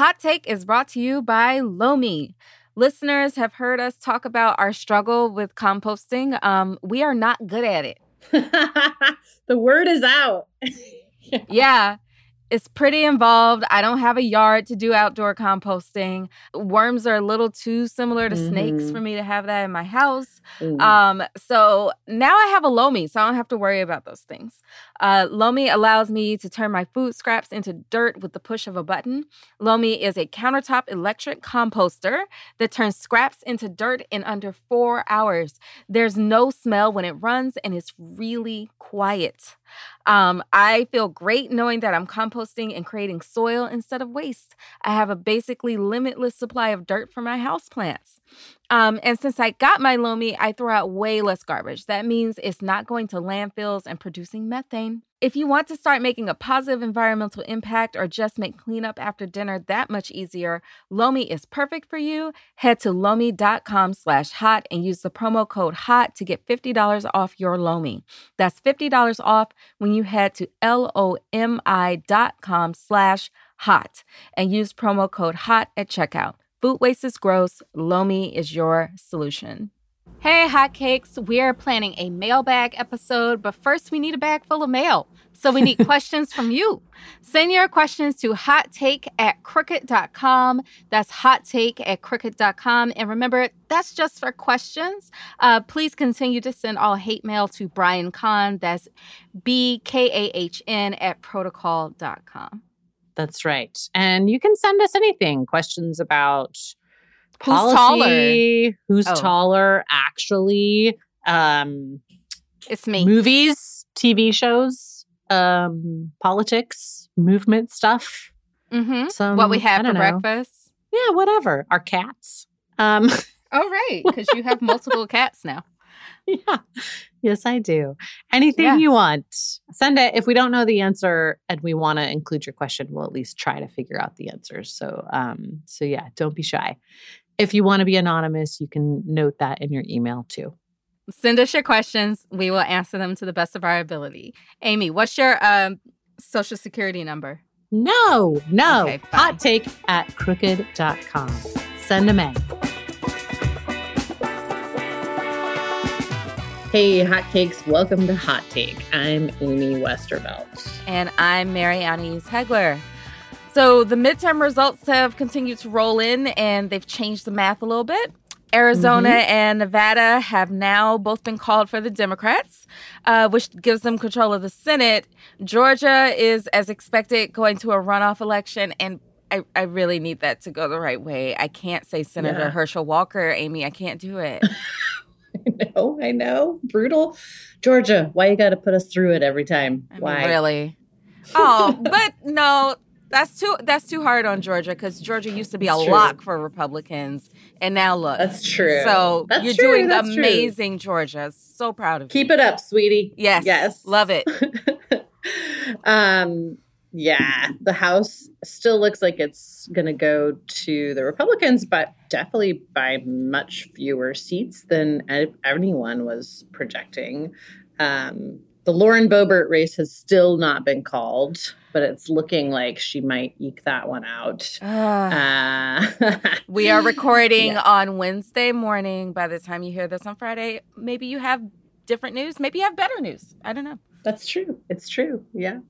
hot take is brought to you by Lomi. Listeners have heard us talk about our struggle with composting. Um, we are not good at it. the word is out. yeah. It's pretty involved. I don't have a yard to do outdoor composting. Worms are a little too similar to mm-hmm. snakes for me to have that in my house. Mm. Um, so now I have a Lomi, so I don't have to worry about those things. Uh, Lomi allows me to turn my food scraps into dirt with the push of a button. Lomi is a countertop electric composter that turns scraps into dirt in under four hours. There's no smell when it runs, and it's really quiet. Um, I feel great knowing that I'm composting and creating soil instead of waste. I have a basically limitless supply of dirt for my houseplants. Um, and since I got my Lomi, I throw out way less garbage. That means it's not going to landfills and producing methane. If you want to start making a positive environmental impact or just make cleanup after dinner that much easier, Lomi is perfect for you. Head to lomi.com slash hot and use the promo code HOT to get $50 off your Lomi. That's $50 off when you head to L-O-M-I.com slash hot and use promo code HOT at checkout. Food waste is gross. Lomi is your solution. Hey, hotcakes. We are planning a mailbag episode, but first we need a bag full of mail. So we need questions from you. Send your questions to hottake at crooked.com. That's hottake at crooked.com. And remember, that's just for questions. Uh, please continue to send all hate mail to Brian Kahn. That's B K A H N at protocol.com. That's right. And you can send us anything questions about policy, who's taller, who's oh. taller actually, um, it's me. Movies, TV shows, um, politics, movement stuff. Mm-hmm. Some, what we have for know. breakfast. Yeah, whatever. Our cats. Um, oh, right. Because you have multiple cats now. Yeah. Yes, I do. Anything yeah. you want, send it. If we don't know the answer and we want to include your question, we'll at least try to figure out the answers. So, um, so yeah, don't be shy. If you want to be anonymous, you can note that in your email too. Send us your questions. We will answer them to the best of our ability. Amy, what's your um, social security number? No, no. Okay, Hot take at crooked.com. Send them in. Hey, hotcakes, welcome to Hot Take. I'm Amy Westervelt. And I'm Mary Annaïse Heglar. So the midterm results have continued to roll in and they've changed the math a little bit. Arizona mm-hmm. and Nevada have now both been called for the Democrats, uh, which gives them control of the Senate. Georgia is, as expected, going to a runoff election, and I, I really need that to go the right way. I can't say Senator yeah. Herschel Walker, Amy. I can't do it. I know, I know. Brutal. Georgia, why you got to put us through it every time? I why? Mean, really? Oh, but no, that's too that's too hard on Georgia because Georgia used to be that's a true. lock for Republicans, and now look. That's true. So that's you're true. doing that's amazing, true. Georgia. So proud of Keep you. Keep it up, sweetie. Yes. Yes. Love it. um yeah, the House still looks like it's going to go to the Republicans, but definitely by much fewer seats than anyone was projecting. Um, the Lauren Boebert race has still not been called, but it's looking like she might eke that one out. Uh, we are recording yeah. on Wednesday morning. By the time you hear this on Friday, maybe you have different news. Maybe you have better news. I don't know. That's true. It's true. Yeah.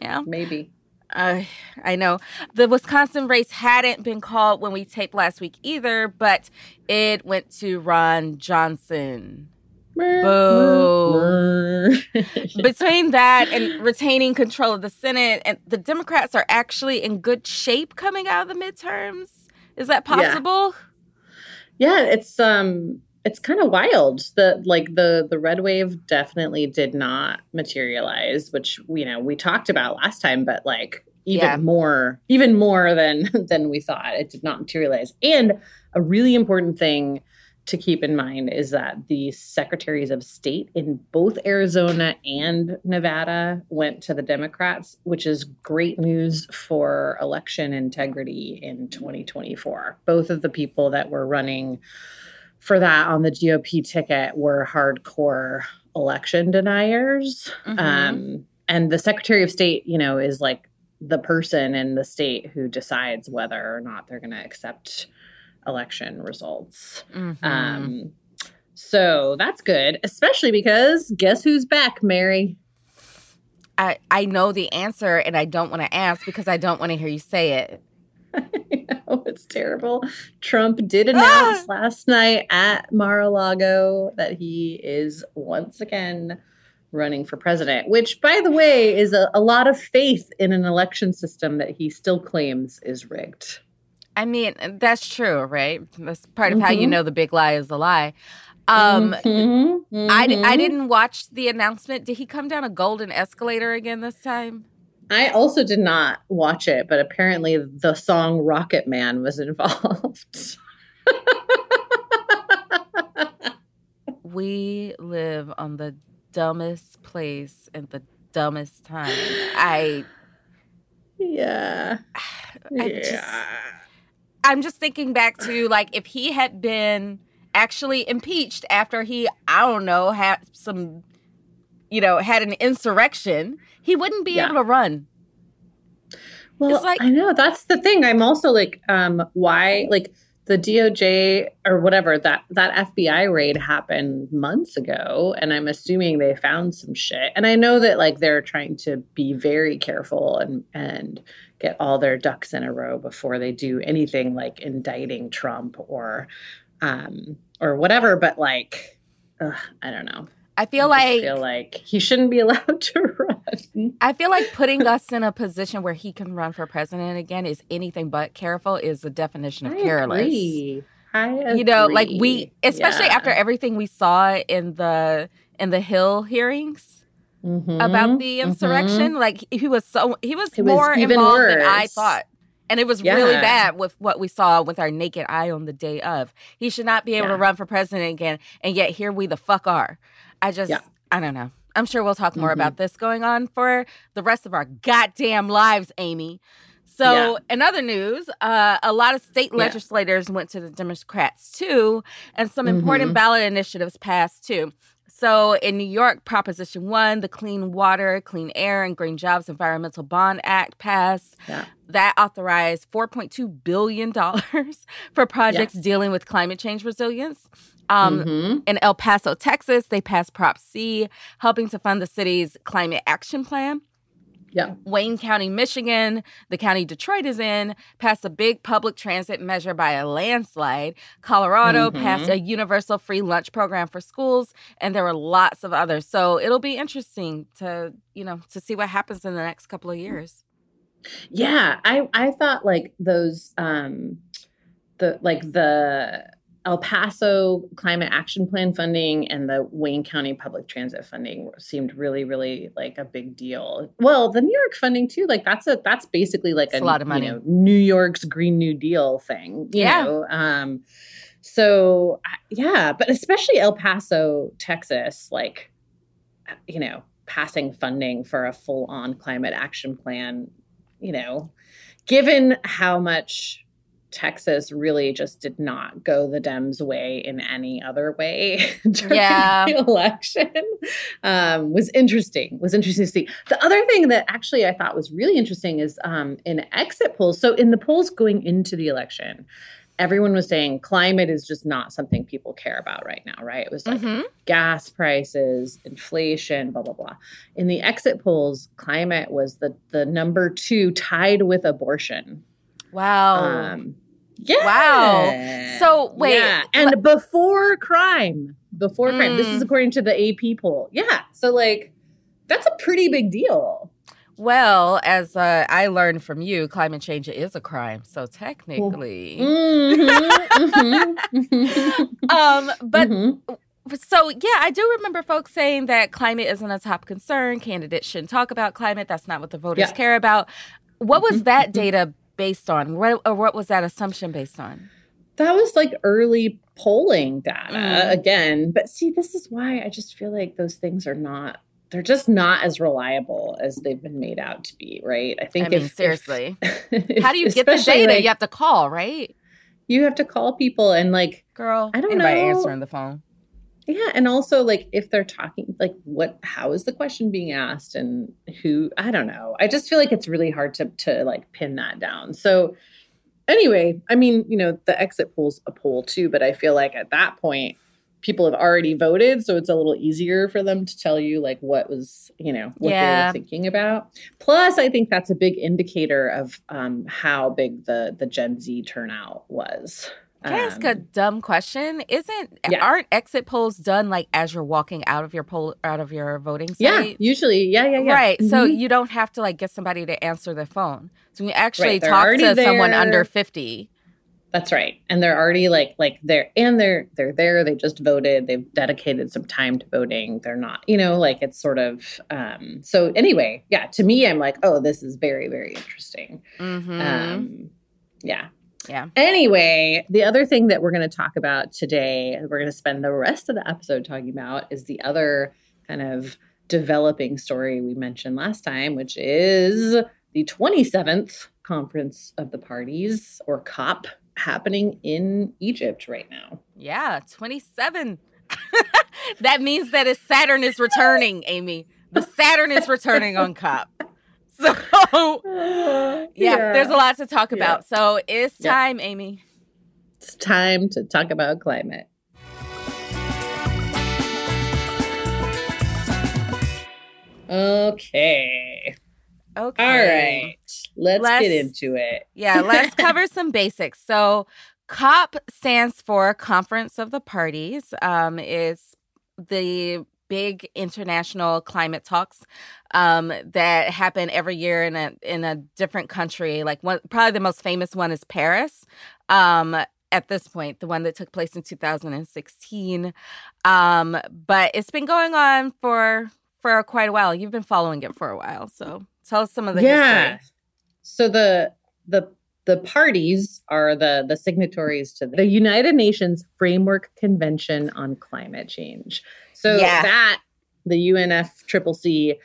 Yeah. Maybe. Uh, I know the Wisconsin race hadn't been called when we taped last week either, but it went to Ron Johnson. Boo. Between that and retaining control of the Senate, and the Democrats are actually in good shape coming out of the midterms. Is that possible? Yeah, yeah it's um it's kind of wild that like the the red wave definitely did not materialize which you know we talked about last time but like even yeah. more even more than than we thought it did not materialize and a really important thing to keep in mind is that the secretaries of state in both Arizona and Nevada went to the Democrats, which is great news for election integrity in 2024. Both of the people that were running for that on the GOP ticket were hardcore election deniers. Mm-hmm. Um, and the Secretary of State, you know, is like the person in the state who decides whether or not they're going to accept election results. Mm-hmm. Um, so that's good, especially because guess who's back, Mary? I, I know the answer and I don't want to ask because I don't want to hear you say it. I know, it's terrible. Trump did announce ah! last night at Mar a Lago that he is once again running for president, which, by the way, is a, a lot of faith in an election system that he still claims is rigged. I mean, that's true, right? That's part of mm-hmm. how you mm-hmm. know the big lie is a lie. Um, mm-hmm. Mm-hmm. I, I didn't watch the announcement. Did he come down a golden escalator again this time? I also did not watch it, but apparently the song Rocket Man was involved. we live on the dumbest place at the dumbest time. I yeah. I yeah. Just, I'm just thinking back to like if he had been actually impeached after he I don't know had some you know had an insurrection, he wouldn't be yeah. able to run. Well, like, I know that's the thing. I'm also like, um, why like the DOJ or whatever that that FBI raid happened months ago, and I'm assuming they found some shit. And I know that like they're trying to be very careful and and get all their ducks in a row before they do anything like indicting Trump or um or whatever. But like, ugh, I don't know. I feel I like feel like he shouldn't be allowed to run. I feel like putting us in a position where he can run for president again is anything but careful is the definition of I careless. Agree. I agree. You know, like we especially yeah. after everything we saw in the in the Hill hearings mm-hmm. about the mm-hmm. insurrection, mm-hmm. like he was so he was it more was involved worse. than I thought. And it was yeah. really bad with what we saw with our naked eye on the day of. He should not be able yeah. to run for president again, and yet here we the fuck are. I just, yeah. I don't know. I'm sure we'll talk more mm-hmm. about this going on for the rest of our goddamn lives, Amy. So, yeah. in other news, uh, a lot of state yeah. legislators went to the Democrats too, and some mm-hmm. important ballot initiatives passed too. So, in New York, Proposition 1, the Clean Water, Clean Air, and Green Jobs Environmental Bond Act passed. Yeah. That authorized $4.2 billion for projects yes. dealing with climate change resilience. Um, mm-hmm. In El Paso, Texas, they passed Prop C, helping to fund the city's climate action plan. Yeah. Wayne County, Michigan, the county Detroit is in, passed a big public transit measure by a landslide. Colorado mm-hmm. passed a universal free lunch program for schools, and there were lots of others. So it'll be interesting to, you know, to see what happens in the next couple of years. Yeah, I I thought like those um the like the El Paso Climate Action Plan funding and the Wayne County Public Transit funding seemed really, really like a big deal. Well, the New York funding too, like that's a that's basically like a, a, lot of money. You know, New York's Green New Deal thing. yeah. Know? Um, so yeah, but especially El Paso, Texas, like you know, passing funding for a full on climate action plan. You know, given how much Texas really just did not go the Dems' way in any other way during yeah. the election um, was interesting. Was interesting to see. The other thing that actually I thought was really interesting is um, in exit polls. So in the polls going into the election, everyone was saying climate is just not something people care about right now, right? It was like mm-hmm. gas prices, inflation, blah blah blah. In the exit polls, climate was the the number two, tied with abortion. Wow. Um, yeah. Wow. So wait. Yeah. And before crime. Before mm. crime. This is mm. according to the AP poll. Yeah. So like that's a pretty big deal. Well, as uh, I learned from you, climate change is a crime. So technically, mm-hmm, mm-hmm. um, but mm-hmm. so yeah, I do remember folks saying that climate isn't a top concern. Candidates shouldn't talk about climate. That's not what the voters yeah. care about. What was mm-hmm, that mm-hmm. data based on? What, or what was that assumption based on? That was like early polling data mm. again. But see, this is why I just feel like those things are not they're just not as reliable as they've been made out to be, right? I think I mean, if, seriously. If, How do you get the data? Like, you have to call, right? You have to call people and like girl, I don't know, answering the phone. Yeah, and also like if they're talking like what how is the question being asked and who I don't know. I just feel like it's really hard to to like pin that down. So anyway, I mean, you know, the exit poll's a poll too, but I feel like at that point people have already voted, so it's a little easier for them to tell you like what was, you know, what yeah. they were thinking about. Plus, I think that's a big indicator of um, how big the the Gen Z turnout was. Can I ask a um, dumb question? Isn't yeah. aren't exit polls done like as you're walking out of your poll out of your voting site? Yeah, usually. Yeah, yeah, yeah. Right. Mm-hmm. So you don't have to like get somebody to answer the phone. So you actually right. talk to there. someone under 50. That's right. And they're already like like they're and they're they're there. They just voted. They've dedicated some time to voting. They're not, you know, like it's sort of um so anyway, yeah, to me I'm like, oh, this is very, very interesting. Mm-hmm. Um yeah. Yeah. Anyway, the other thing that we're going to talk about today, we're going to spend the rest of the episode talking about, is the other kind of developing story we mentioned last time, which is the 27th Conference of the Parties, or COP, happening in Egypt right now. Yeah, 27. that means that a Saturn is returning, Amy. The Saturn is returning on COP. So, yeah, yeah, there's a lot to talk about. Yeah. So, it's time, Amy. It's time to talk about climate. Okay. Okay. All right. Let's, let's get into it. yeah, let's cover some basics. So, COP stands for Conference of the Parties. Um, is the big international climate talks um, that happen every year in a in a different country. Like one, probably the most famous one is Paris. Um, at this point, the one that took place in 2016. Um, but it's been going on for for quite a while. You've been following it for a while, so tell us some of the yeah. History. So the the the parties are the the signatories to the United Nations Framework Convention on Climate Change. So yeah. that the UNFCCC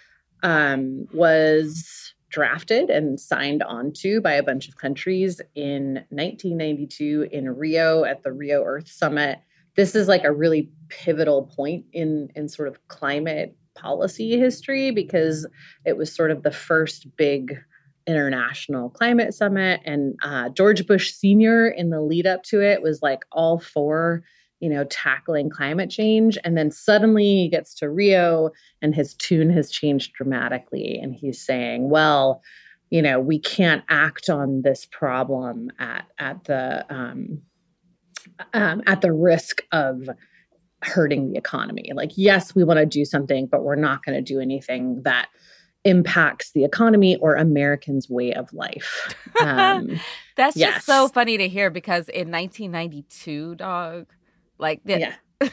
um, was drafted and signed onto by a bunch of countries in 1992 in Rio at the Rio Earth Summit. This is like a really pivotal point in in sort of climate policy history because it was sort of the first big international climate summit and uh, george bush senior in the lead up to it was like all for you know, tackling climate change. And then suddenly he gets to Rio and his tune has changed dramatically. And he's saying, well, you know, we can't act on this problem at at the um, um, at the risk of hurting the economy. Like, yes, we want to do something, but we're not going to do anything that impacts the economy or Americans' way of life. Um, That's yes. just so funny to hear because in 1992, dog, like yeah.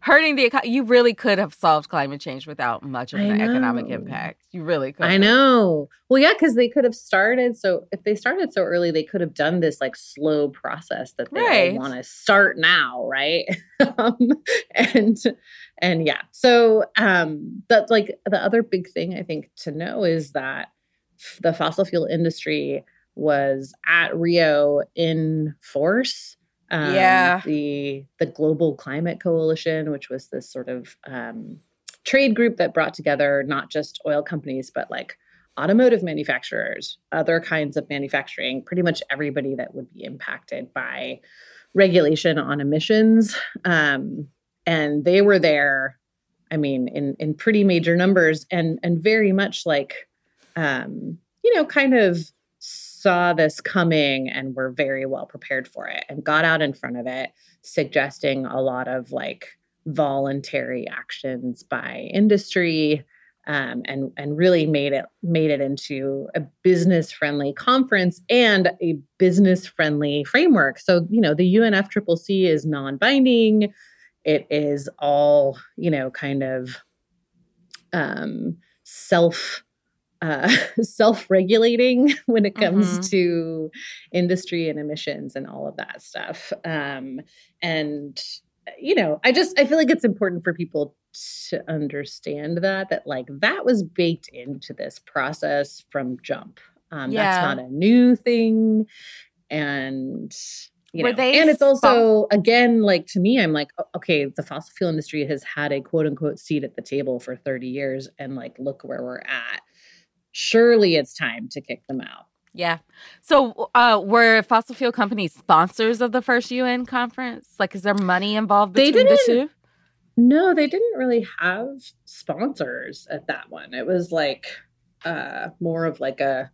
hurting the economy. You really could have solved climate change without much of an economic impact. You really could. I know. Well, yeah, because they could have started. So if they started so early, they could have done this like slow process that they right. want to start now, right? um, and and yeah, so um, that's like the other big thing I think to know is that the fossil fuel industry was at Rio in force um, yeah. The the Global Climate Coalition, which was this sort of um, trade group that brought together not just oil companies, but like automotive manufacturers, other kinds of manufacturing, pretty much everybody that would be impacted by regulation on emissions. Um, and they were there, I mean, in in pretty major numbers and and very much like um, you know, kind of saw this coming and were very well prepared for it and got out in front of it, suggesting a lot of like voluntary actions by industry. Um, and and really made it made it into a business friendly conference and a business friendly framework. So you know the UNFCCC is non binding. It is all you know kind of um, self uh, self-regulating when it comes mm-hmm. to industry and emissions and all of that stuff um, and you know i just i feel like it's important for people to understand that that like that was baked into this process from jump um, yeah. that's not a new thing and You know? and it's also again like to me, I'm like, okay, the fossil fuel industry has had a quote unquote seat at the table for 30 years, and like look where we're at. Surely it's time to kick them out. Yeah. So, uh, were fossil fuel companies sponsors of the first UN conference? Like, is there money involved between the two? No, they didn't really have sponsors at that one. It was like uh, more of like a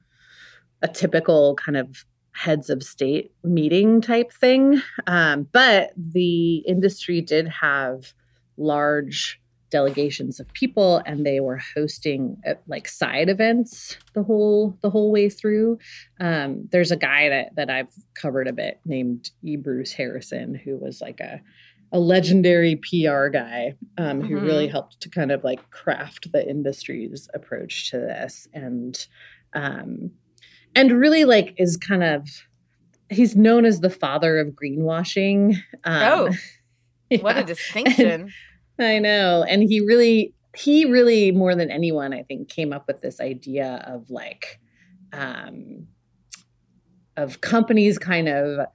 a typical kind of heads of state meeting type thing. Um, but the industry did have large delegations of people and they were hosting uh, like side events the whole the whole way through um, there's a guy that that i've covered a bit named e bruce harrison who was like a a legendary PR guy um, who mm-hmm. really helped to kind of like craft the industry's approach to this, and um, and really like is kind of he's known as the father of greenwashing. Um, oh, what a distinction! I know, and he really he really more than anyone I think came up with this idea of like um, of companies kind of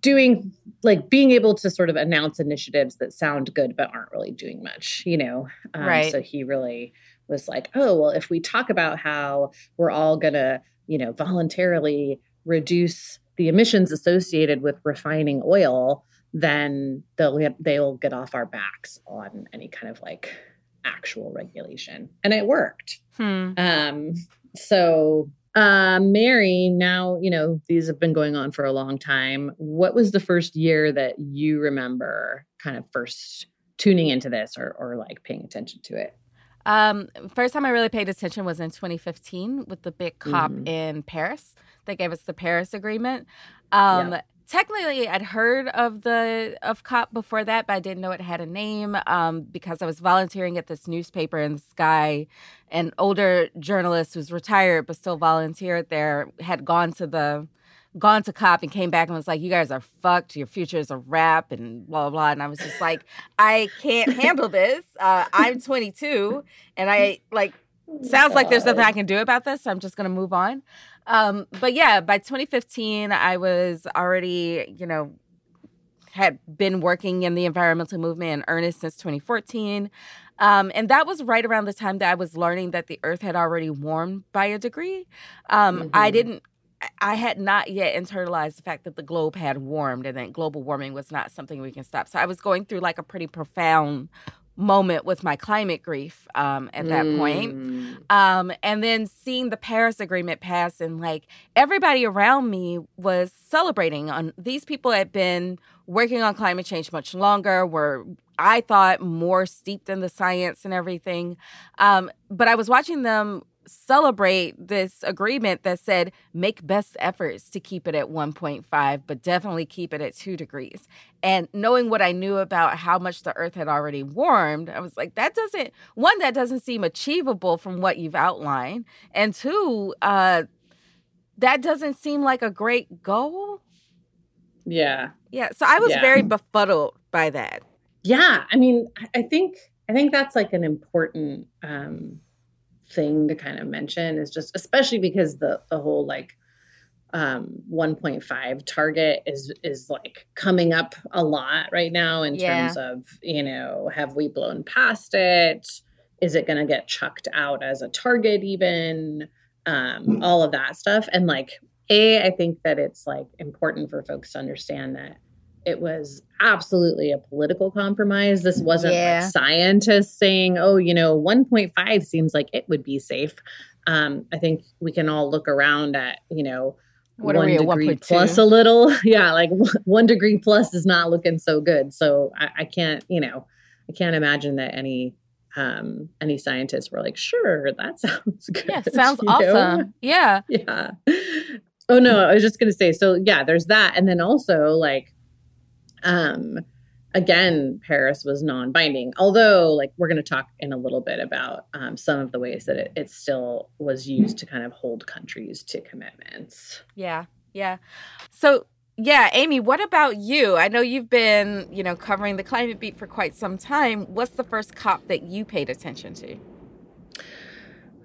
doing like being able to sort of announce initiatives that sound good but aren't really doing much you know? Um, right. so he really was like oh well if we talk about how we're all gonna you know voluntarily reduce the emissions associated with refining oil then they'll get, they'll get off our backs on any kind of like actual regulation and it worked hmm. um so uh, Mary, now, you know, these have been going on for a long time. What was the first year that you remember kind of first tuning into this or, or like paying attention to it? Um, first time I really paid attention was in 2015 with the big COP mm-hmm. in Paris. They gave us the Paris Agreement. Um, yeah technically I'd heard of the of COP before that, but I didn't know it had a name um, because I was volunteering at this newspaper in the Sky. An older journalist who's retired but still volunteered there had gone to the gone to COP and came back and was like, "You guys are fucked. Your future is a wrap," and blah blah blah. And I was just like, "I can't handle this. Uh, I'm 22, and I like." Sounds like there's nothing I can do about this, so I'm just gonna move on. Um, but yeah, by 2015, I was already, you know, had been working in the environmental movement in earnest since 2014. Um, and that was right around the time that I was learning that the earth had already warmed by a degree. Um, mm-hmm. I didn't, I had not yet internalized the fact that the globe had warmed and that global warming was not something we can stop. So I was going through like a pretty profound moment with my climate grief um, at that mm. point. Um, and then seeing the Paris Agreement pass, and like everybody around me was celebrating. On these people had been working on climate change much longer, were I thought more steeped in the science and everything. Um, but I was watching them celebrate this agreement that said make best efforts to keep it at 1.5, but definitely keep it at two degrees. And knowing what I knew about how much the earth had already warmed, I was like, that doesn't, one, that doesn't seem achievable from what you've outlined. And two, uh, that doesn't seem like a great goal. Yeah. Yeah. So I was yeah. very befuddled by that. Yeah. I mean, I think, I think that's like an important, um, thing to kind of mention is just especially because the the whole like um 1.5 target is is like coming up a lot right now in yeah. terms of you know have we blown past it? Is it going to get chucked out as a target even? Um all of that stuff. And like a i think that it's like important for folks to understand that it was absolutely a political compromise. This wasn't yeah. like scientists saying, oh, you know, 1.5 seems like it would be safe. Um, I think we can all look around at, you know, what one degree plus a little. Yeah, like one degree plus is not looking so good. So I, I can't, you know, I can't imagine that any um any scientists were like, sure, that sounds good. Yeah, sounds awesome. Know? Yeah. Yeah. Oh no, I was just gonna say, so yeah, there's that. And then also like um, again, Paris was non binding, although, like, we're going to talk in a little bit about um, some of the ways that it, it still was used to kind of hold countries to commitments. Yeah. Yeah. So, yeah, Amy, what about you? I know you've been, you know, covering the climate beat for quite some time. What's the first COP that you paid attention to?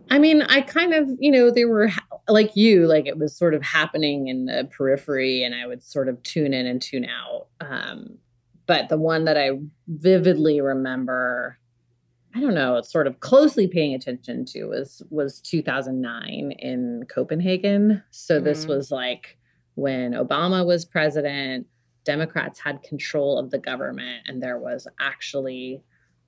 I mean, I kind of, you know, they were like you, like it was sort of happening in the periphery, and I would sort of tune in and tune out. Um, but the one that I vividly remember, I don't know, sort of closely paying attention to was was 2009 in Copenhagen. So mm-hmm. this was like when Obama was president, Democrats had control of the government, and there was actually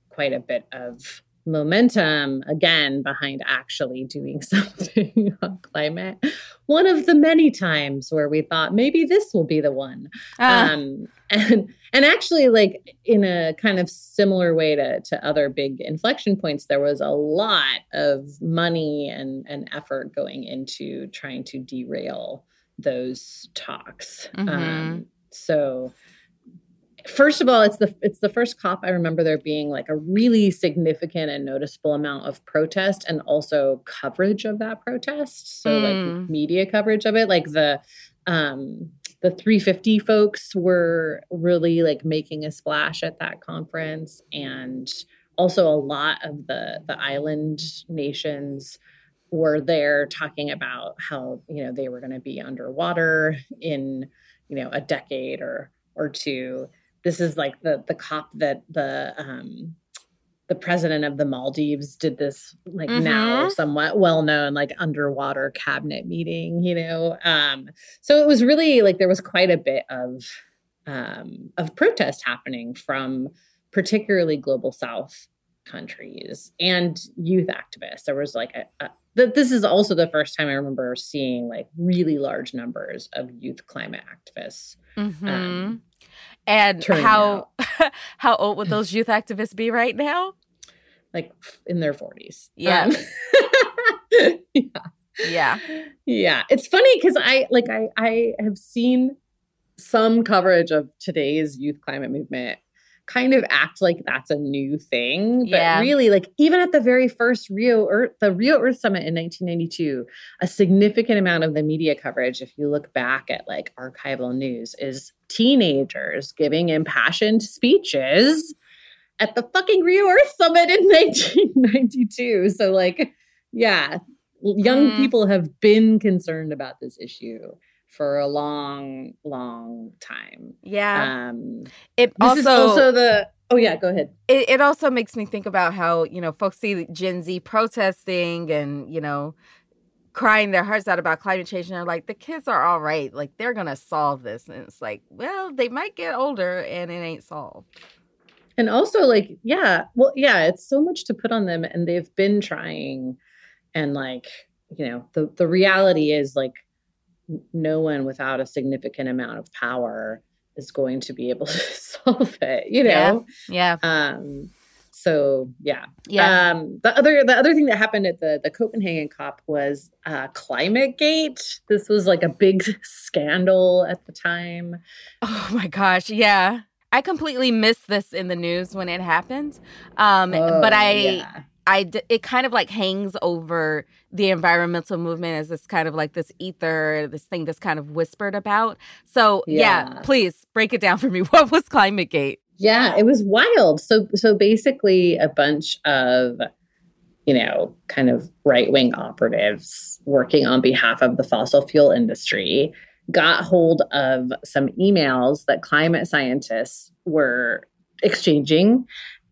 quite a bit of momentum again behind actually doing something on climate. One of the many times where we thought maybe this will be the one. Uh. Um, and and actually like in a kind of similar way to, to other big inflection points, there was a lot of money and, and effort going into trying to derail those talks. Mm-hmm. Um, so first of all it's the it's the first cop i remember there being like a really significant and noticeable amount of protest and also coverage of that protest. So mm. like media coverage of it. Like the um the 350 folks were really like making a splash at that conference. And also a lot of the the island nations were there talking about how you know they were going to be underwater in you know a decade or or two this is like the the cop that the um the president of the Maldives did this like mm-hmm. now somewhat well known like underwater cabinet meeting, you know. Um, so it was really like there was quite a bit of um, of protest happening from particularly global south countries and youth activists. There was like a, a this is also the first time I remember seeing like really large numbers of youth climate activists. Mm-hmm. Um, and how how old would those youth activists be right now? Like in their 40s. Yeah. Um, yeah. Yeah. Yeah. It's funny cuz I like I I have seen some coverage of today's youth climate movement kind of act like that's a new thing. But yeah. really, like even at the very first Rio Earth, the Rio Earth Summit in 1992, a significant amount of the media coverage, if you look back at like archival news, is teenagers giving impassioned speeches at the fucking Rio Earth Summit in 1992. So, like, yeah, young mm. people have been concerned about this issue for a long, long time. Yeah. Um, it also also the oh yeah, go ahead. It, it also makes me think about how you know folks see Gen Z protesting and you know crying their hearts out about climate change and they're like the kids are all right like they're gonna solve this and it's like well they might get older and it ain't solved and also like yeah well yeah it's so much to put on them and they've been trying and like you know the the reality is like no one without a significant amount of power is going to be able to solve it you know? Yeah, yeah. um so yeah. Yeah. Um the other the other thing that happened at the the copenhagen cop was uh climate gate. This was like a big scandal at the time. Oh my gosh yeah. I completely missed this in the news when it happened. Um oh, but i yeah. I d- it kind of like hangs over the environmental movement as this kind of like this ether, this thing that's kind of whispered about. So yeah. yeah, please break it down for me. What was Climate Gate? Yeah, it was wild. So so basically a bunch of you know, kind of right wing operatives working on behalf of the fossil fuel industry got hold of some emails that climate scientists were exchanging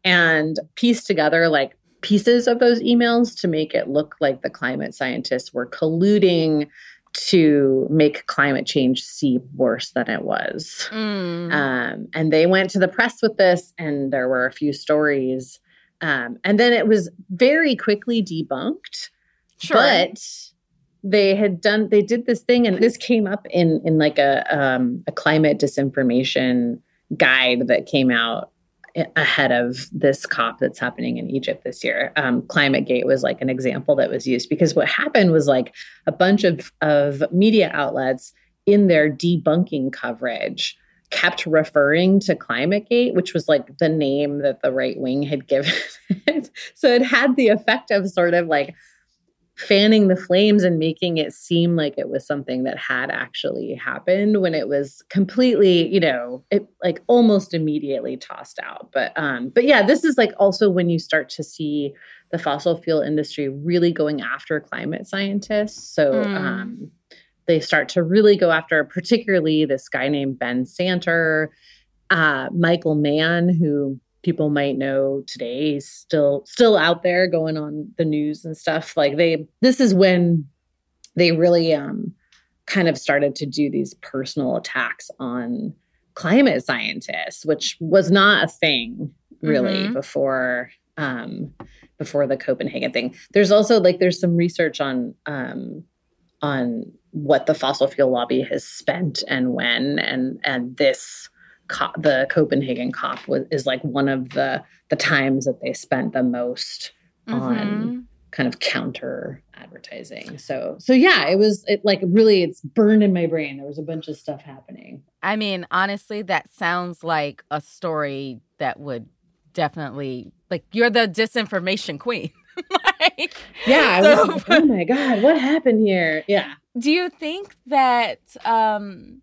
and pieced together like pieces of those emails to make it look like the climate scientists were colluding to make climate change seem worse than it was. Mm. Um, and they went to the press with this, and there were a few stories. Um, and then it was very quickly debunked. Sure. But they had done, they did this thing, and this came up in in like a um, a climate disinformation guide that came out ahead of this COP that's happening in Egypt this year. Um, Climate Gate was like an example that was used because what happened was like a bunch of, of media outlets in their debunking coverage kept referring to Climate Gate, which was like the name that the right wing had given it. so it had the effect of sort of like fanning the flames and making it seem like it was something that had actually happened when it was completely you know it like almost immediately tossed out but um but yeah this is like also when you start to see the fossil fuel industry really going after climate scientists so mm. um they start to really go after particularly this guy named ben santer uh michael mann who people might know today still still out there going on the news and stuff like they this is when they really um kind of started to do these personal attacks on climate scientists which was not a thing really mm-hmm. before um before the copenhagen thing there's also like there's some research on um on what the fossil fuel lobby has spent and when and and this COP, the Copenhagen COP was, is like one of the the times that they spent the most mm-hmm. on kind of counter advertising. So so yeah, it was it like really it's burned in my brain. There was a bunch of stuff happening. I mean, honestly, that sounds like a story that would definitely like you're the disinformation queen. like, yeah, so, was, oh my god, what happened here? Yeah. Do you think that um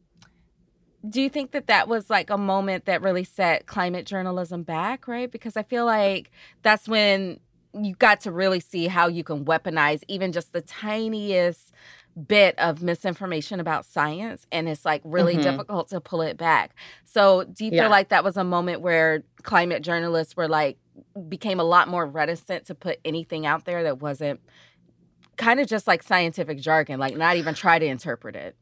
do you think that that was like a moment that really set climate journalism back, right? Because I feel like that's when you got to really see how you can weaponize even just the tiniest bit of misinformation about science and it's like really mm-hmm. difficult to pull it back. So, do you yeah. feel like that was a moment where climate journalists were like became a lot more reticent to put anything out there that wasn't kind of just like scientific jargon, like not even try to interpret it?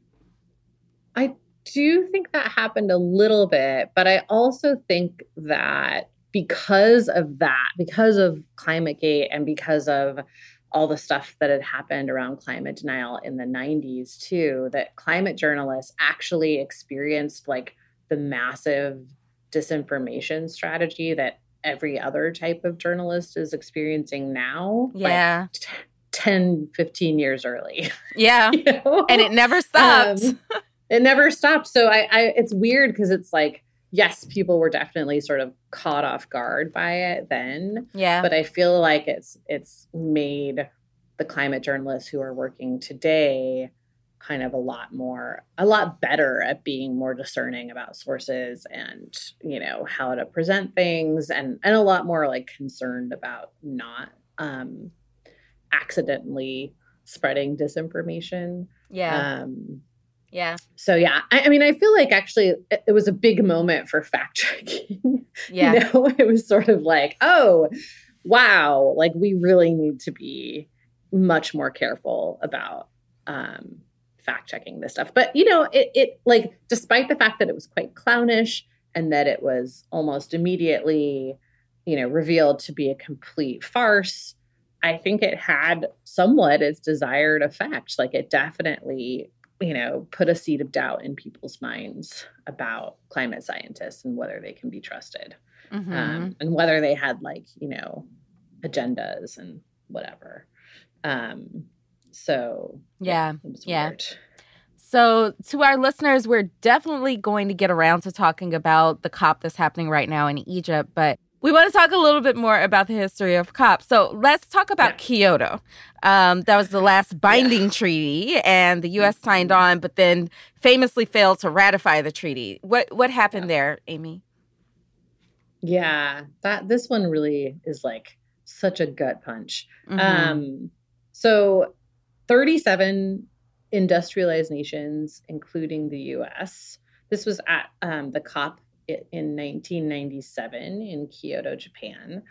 I do think that happened a little bit, but I also think that because of that, because of ClimateGate and because of all the stuff that had happened around climate denial in the 90s too, that climate journalists actually experienced like the massive disinformation strategy that every other type of journalist is experiencing now. Yeah. Like, 10 15 years early yeah you know? and it never stopped um, it never stopped. So I, I it's weird because it's like, yes, people were definitely sort of caught off guard by it then. Yeah. But I feel like it's it's made the climate journalists who are working today kind of a lot more a lot better at being more discerning about sources and you know how to present things and and a lot more like concerned about not um accidentally spreading disinformation yeah um yeah. So yeah, I, I, mean, I feel like actually it, it was a big moment for fact checking. Yeah. you know, it was sort of like, oh, wow, like we really need to be much more careful about um, fact checking this stuff. But you know, it it like despite the fact that it was quite clownish and that it was almost immediately, you know, revealed to be a complete farce. I think it had somewhat its desired effect. Like it definitely you know, put a seed of doubt in people's minds about climate scientists and whether they can be trusted mm-hmm. um, and whether they had like, you know, agendas and whatever. Um, so, yeah, yeah. So, to our listeners, we're definitely going to get around to talking about the COP that's happening right now in Egypt, but we want to talk a little bit more about the history of COP. So let's talk about yeah. Kyoto. Um, that was the last binding yeah. treaty, and the U.S. signed mm-hmm. on, but then famously failed to ratify the treaty. What what happened yeah. there, Amy? Yeah, that this one really is like such a gut punch. Mm-hmm. Um, so, thirty-seven industrialized nations, including the U.S. This was at um, the COP in 1997 in Kyoto, Japan.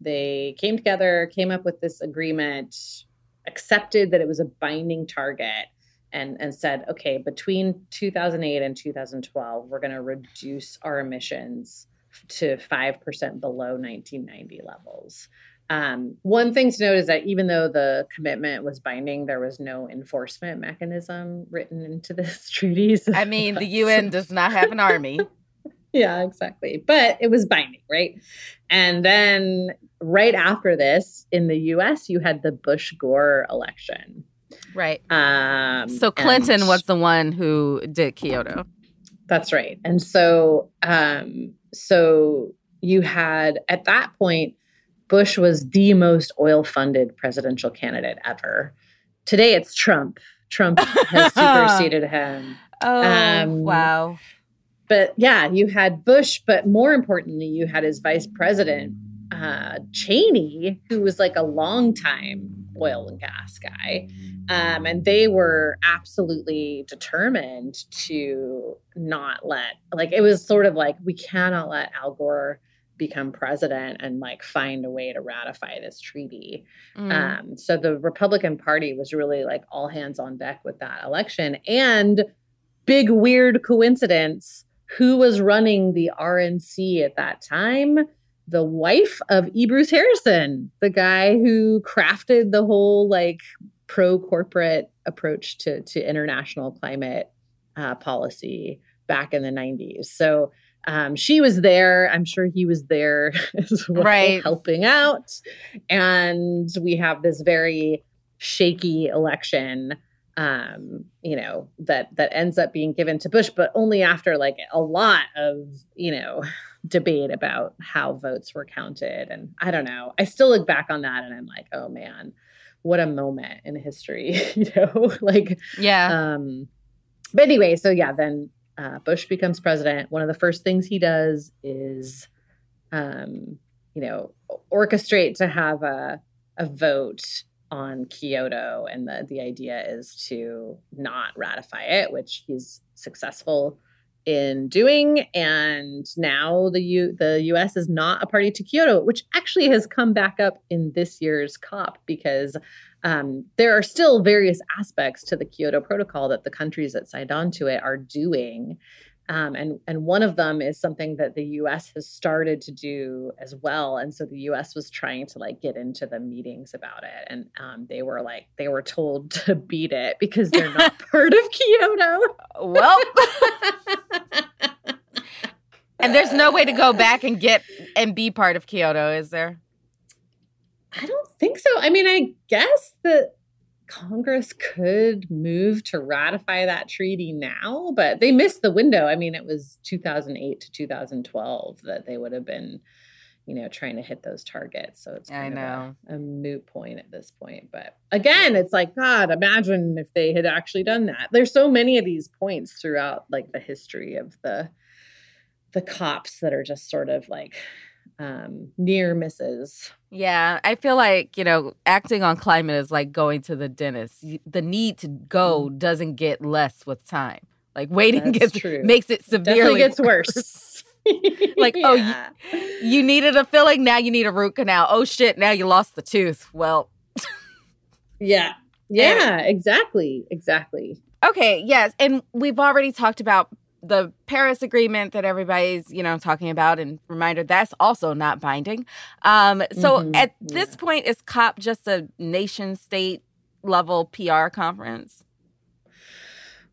They came together, came up with this agreement, accepted that it was a binding target, and, and said, okay, between 2008 and 2012, we're going to reduce our emissions to 5% below 1990 levels. Um, one thing to note is that even though the commitment was binding, there was no enforcement mechanism written into this treaty. I mean, the UN does not have an army. Yeah, exactly. But it was binding, right? And then right after this, in the US, you had the Bush Gore election. Right. Um, so Clinton and, was the one who did Kyoto. That's right. And so, um, so you had at that point, Bush was the most oil funded presidential candidate ever. today it's Trump. Trump has superseded him. Oh, um, wow. But yeah, you had Bush, but more importantly, you had his vice president, uh, Cheney, who was like a long time oil and gas guy. Um, and they were absolutely determined to not let, like, it was sort of like, we cannot let Al Gore become president and like find a way to ratify this treaty. Mm. Um, so the Republican Party was really like all hands on deck with that election. And big weird coincidence who was running the RNC at that time? The wife of E. Bruce Harrison, the guy who crafted the whole like pro corporate approach to, to international climate uh, policy back in the 90s. So um, she was there. I'm sure he was there as well, right. helping out. And we have this very shaky election um, you know, that that ends up being given to Bush, but only after like a lot of, you know, debate about how votes were counted. And I don't know. I still look back on that and I'm like, oh man, what a moment in history, you know? like yeah. Um but anyway, so yeah, then uh, Bush becomes president. One of the first things he does is um, you know, orchestrate to have a a vote on Kyoto, and the the idea is to not ratify it, which he's successful in doing. And now the U the U.S. is not a party to Kyoto, which actually has come back up in this year's COP because um, there are still various aspects to the Kyoto Protocol that the countries that signed on to it are doing um, and and one of them is something that the U.S. has started to do as well. And so the U.S. was trying to like get into the meetings about it, and um, they were like they were told to beat it because they're not part of Kyoto. Well, and there's no way to go back and get and be part of Kyoto, is there? I don't think so. I mean, I guess that Congress could move to ratify that treaty now, but they missed the window. I mean, it was 2008 to 2012 that they would have been, you know, trying to hit those targets. So it's I know a, a, moot point at this point. But again, it's like God. Imagine if they had actually done that. There's so many of these points throughout like the history of the the cops that are just sort of like um, near misses. Yeah, I feel like, you know, acting on climate is like going to the dentist. The need to go mm. doesn't get less with time. Like waiting That's gets true. makes it severely Definitely gets worse. like, oh, yeah. oh, you, you needed a filling, now you need a root canal. Oh shit, now you lost the tooth. Well, yeah. Yeah, exactly. Exactly. Okay, yes. And we've already talked about the Paris Agreement that everybody's, you know, talking about, and reminder that's also not binding. Um, so mm-hmm. at yeah. this point, is COP just a nation state level PR conference?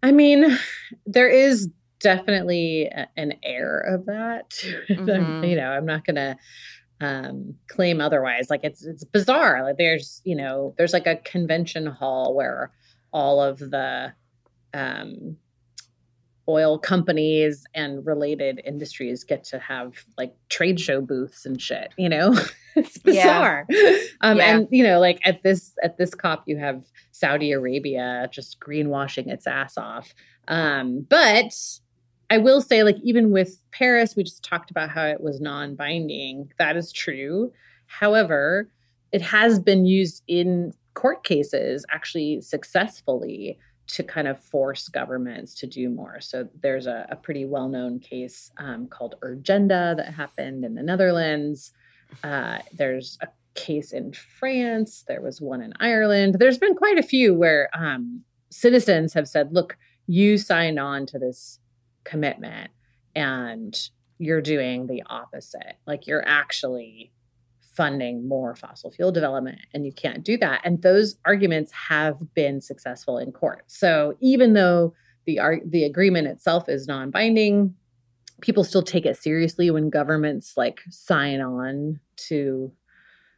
I mean, there is definitely a, an air of that. Mm-hmm. you know, I'm not gonna um, claim otherwise. Like it's it's bizarre. Like there's you know there's like a convention hall where all of the um, oil companies and related industries get to have like trade show booths and shit you know? It's bizarre. Yeah. um yeah. and you know like at this at this cop you have saudi arabia just greenwashing its ass off. Um but i will say like even with paris we just talked about how it was non-binding. That is true. However it has been used in court cases actually successfully to kind of force governments to do more. So there's a, a pretty well known case um, called Urgenda that happened in the Netherlands. Uh, there's a case in France. There was one in Ireland. There's been quite a few where um, citizens have said, look, you signed on to this commitment and you're doing the opposite. Like you're actually funding more fossil fuel development and you can't do that. And those arguments have been successful in court. So even though the the agreement itself is non-binding people still take it seriously when governments like sign on to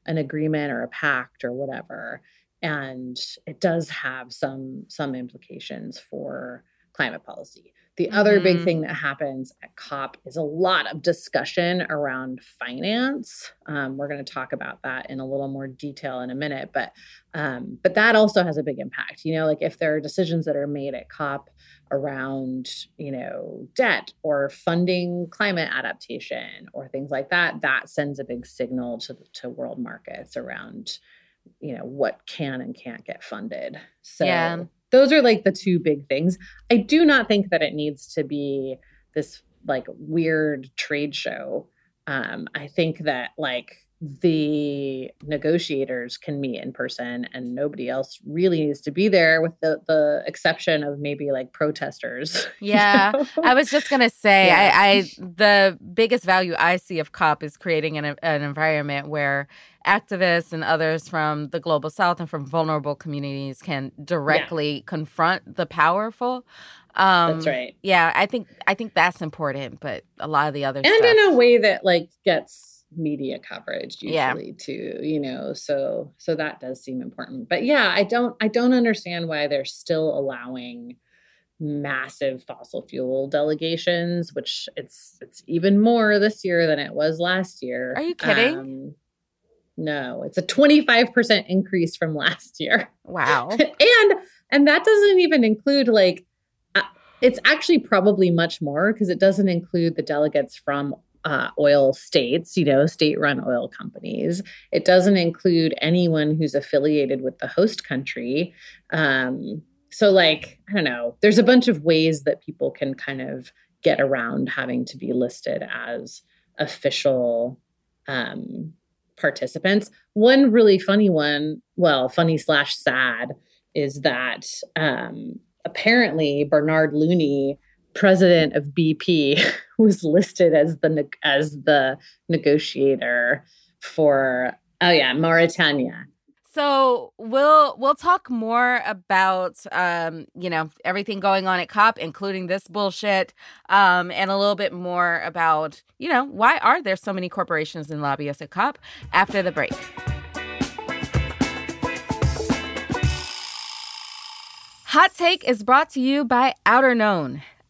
an agreement or a pact or whatever. And it does have some some implications for climate policy The mm-hmm. other big mm-hmm. thing that happens at COP is a lot of discussion around finance. Um, we're going to talk about that in a little more detail in a minute, but um, but that also has a big impact. You know, like if there are decisions that are made at COP around you know debt or funding climate adaptation or things like that, that sends a big signal to to world markets around you know what can and can't get funded. So yeah those are like the two big things. I do not think that it needs to be this like weird trade show. Um, I think that like the negotiators can meet in person and nobody else really needs to be there with the the exception of maybe like protesters yeah you know? i was just gonna say yeah. I, I the biggest value i see of cop is creating an, an environment where activists and others from the global south and from vulnerable communities can directly yeah. confront the powerful um that's right yeah i think i think that's important but a lot of the other and stuff, in a way that like gets media coverage usually yeah. too you know so so that does seem important. But yeah i don't i don't understand why they're still allowing massive fossil fuel delegations which it's it's even more this year than it was last year. Are you kidding? Um, no it's a 25% increase from last year. Wow. And and that doesn't even include like uh, it's actually probably much more because it doesn't include the delegates from uh, oil states, you know, state run oil companies. It doesn't include anyone who's affiliated with the host country. Um, so, like, I don't know, there's a bunch of ways that people can kind of get around having to be listed as official um, participants. One really funny one, well, funny slash sad, is that um, apparently Bernard Looney president of BP was listed as the as the negotiator for oh yeah Mauritania. So we'll we'll talk more about um, you know everything going on at COP, including this bullshit, um, and a little bit more about you know why are there so many corporations and lobbyists at COP after the break. Hot Take is brought to you by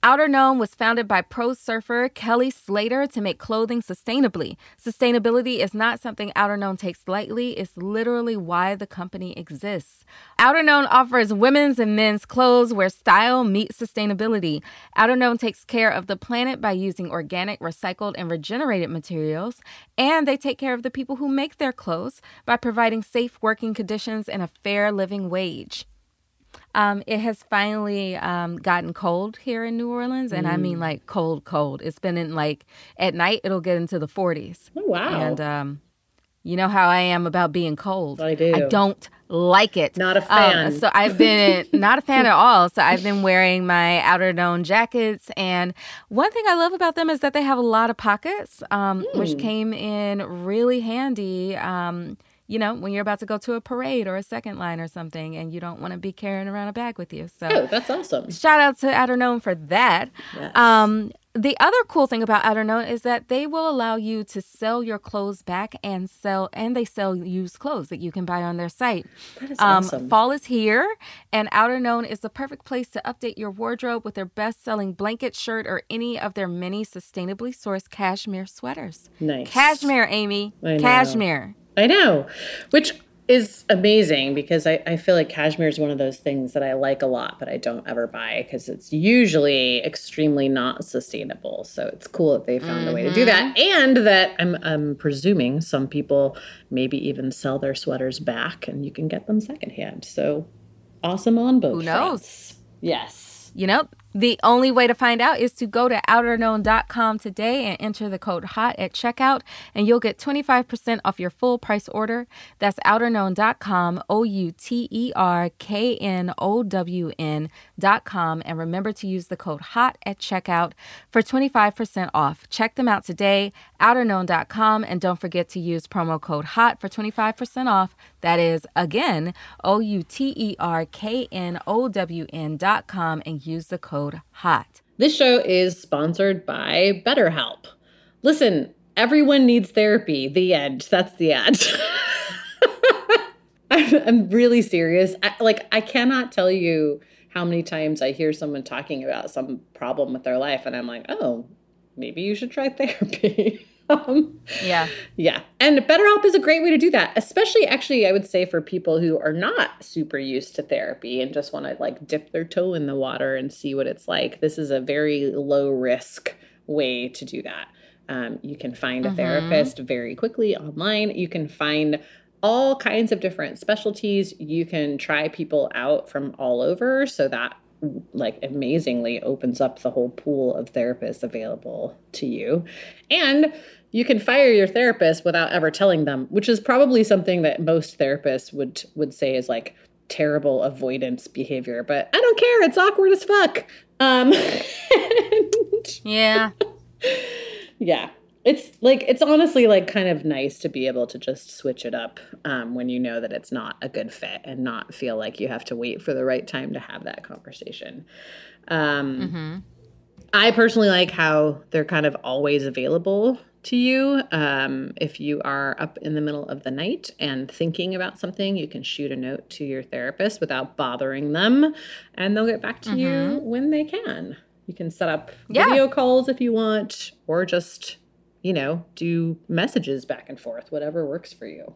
Outerknown. Outerknown was founded by pro surfer Kelly Slater to make clothing sustainably. Sustainability is not something Outer Outerknown takes lightly, it's literally why the company exists. Outer Outerknown offers women's and men's clothes where style meets sustainability. Outer Outerknown takes care of the planet by using organic, recycled, and regenerated materials, and they take care of the people who make their clothes by providing safe working conditions and a fair living wage. Um, it has finally um, gotten cold here in New Orleans, and mm. I mean mm. like cold, cold. It's been in like at night it'll get into the 40s. Oh wow! And um, you know how I am about being cold. I do. I don't like it. Not a um, fan. so I've been not a fan at all. So I've been wearing my Outerknown jackets, and one thing I love about them is that they have a lot of pockets, mm. which came in really handy. Um, you know, when you're about to go to a parade or a second line or something and you don't want to be carrying around a bag with you. So oh, that's awesome. Shout out to Outerknown for that. Yes. Um, the other cool thing about Outerknown is that they will allow you to sell your clothes back and sell and they sell used clothes that you can buy on their site. That is um, awesome. Fall is here and Outerknown is the perfect place to update your wardrobe with their best-selling blanket shirt or any of their many sustainably sourced cashmere sweaters. Nice. Cashmere, Amy. Cashmere. I know, which is amazing because I, I feel like cashmere is one of those things that I like a lot, but I don't ever buy because it's usually extremely not sustainable. So it's cool that they found mm-hmm. a way to do that. Mm-hmm. And that I'm, I'm presuming some people maybe even sell their sweaters back and you can get them secondhand. So awesome on both. Who knows? Yes. You know, the only way to find out is to go to outerknown.com today and enter the code HOT at checkout, and you'll get 25% off your full price order. That's outerknown.com, O U T E R K N O W N.com. And remember to use the code HOT at checkout for 25% off. Check them out today, outerknown.com, and don't forget to use promo code HOT for 25% off. That is, again, O U T E R K N O W N.com, and use the code code HOT. This show is sponsored by BetterHelp. Listen, everyone needs therapy. The end. That's the end. I'm, really serious. I, like, I cannot tell you how many times I hear someone talking about some problem with their life and I'm like, oh, maybe you should try therapy. um, yeah. Yeah. And BetterHelp is a great way to do that, especially actually, I would say for people who are not super used to therapy and just want to like dip their toe in the water and see what it's like. This is a very low risk way to do that. Um, you can find a mm-hmm. therapist very quickly online. You can find all kinds of different specialties. You can try people out from all over. So that like amazingly opens up the whole pool of therapists available to you. And you can fire your therapist without ever telling them, which is probably something that most therapists would would say is like terrible avoidance behavior, but I don't care. It's awkward as fuck. Um Yeah. yeah it's like it's honestly like kind of nice to be able to just switch it up um, when you know that it's not a good fit and not feel like you have to wait for the right time to have that conversation um, mm-hmm. i personally like how they're kind of always available to you um, if you are up in the middle of the night and thinking about something you can shoot a note to your therapist without bothering them and they'll get back to mm-hmm. you when they can you can set up yeah. video calls if you want or just you know, do messages back and forth, whatever works for you.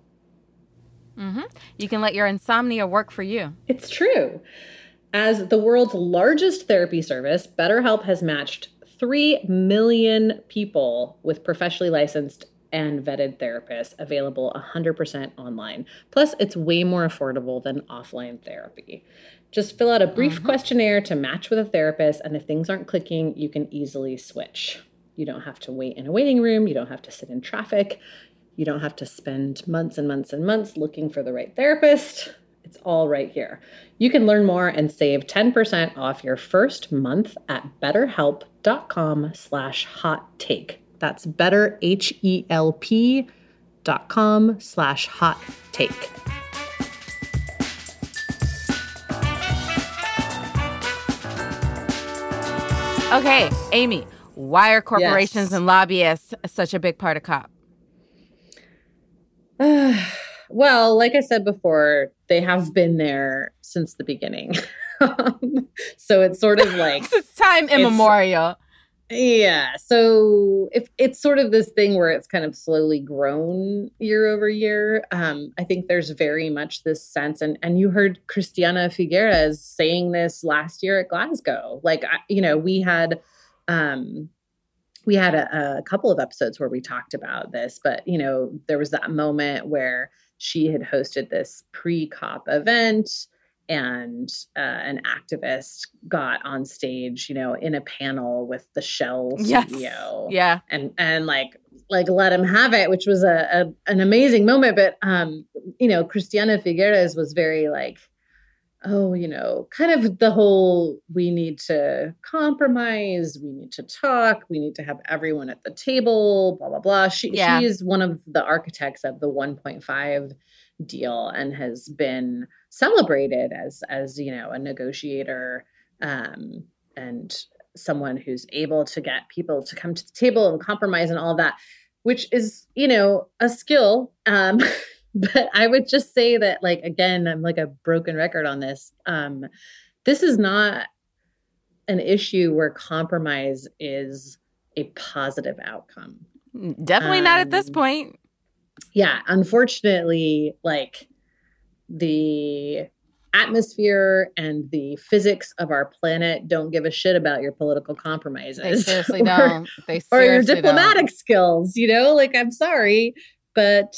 Mm-hmm. You can let your insomnia work for you. It's true. As the world's largest therapy service, BetterHelp has matched 3 million people with professionally licensed and vetted therapists available 100% online. Plus, it's way more affordable than offline therapy. Just fill out a brief mm-hmm. questionnaire to match with a therapist, and if things aren't clicking, you can easily switch. You don't have to wait in a waiting room. You don't have to sit in traffic. You don't have to spend months and months and months looking for the right therapist. It's all right here. You can learn more and save 10% off your first month at betterhelp.com slash hot take. That's better, H-E-L-P dot com slash hot take. Okay, Amy, why are corporations yes. and lobbyists such a big part of COP? well, like I said before, they have been there since the beginning. so it's sort of like it's time immemorial. Yeah. So if it's sort of this thing where it's kind of slowly grown year over year, um, I think there's very much this sense, and and you heard Christiana Figueres saying this last year at Glasgow. Like, you know, we had um, we had a, a, couple of episodes where we talked about this, but you know, there was that moment where she had hosted this pre-COP event and uh, an activist got on stage, you know, in a panel with the Shell yes. CEO, yeah, and and like like let him have it, which was a, a an amazing moment. But um, you know, Christiana Figueres was very like, oh, you know, kind of the whole we need to compromise, we need to talk, we need to have everyone at the table, blah, blah, blah. She, yeah. she is one of the architects of the 1.5 deal and has been celebrated as, as you know, a negotiator um, and someone who's able to get people to come to the table and compromise and all that, which is, you know, a skill. Um, but I would just say that, like, again, I'm like a broken record on this. Um, this is not an issue where compromise is a positive outcome. Definitely um, not at this um, point. Yeah, unfortunately, like the atmosphere and the physics of our planet don't give a shit about your political compromises. They seriously or, don't. They seriously or your diplomatic don't. skills, you know? Like I'm sorry, but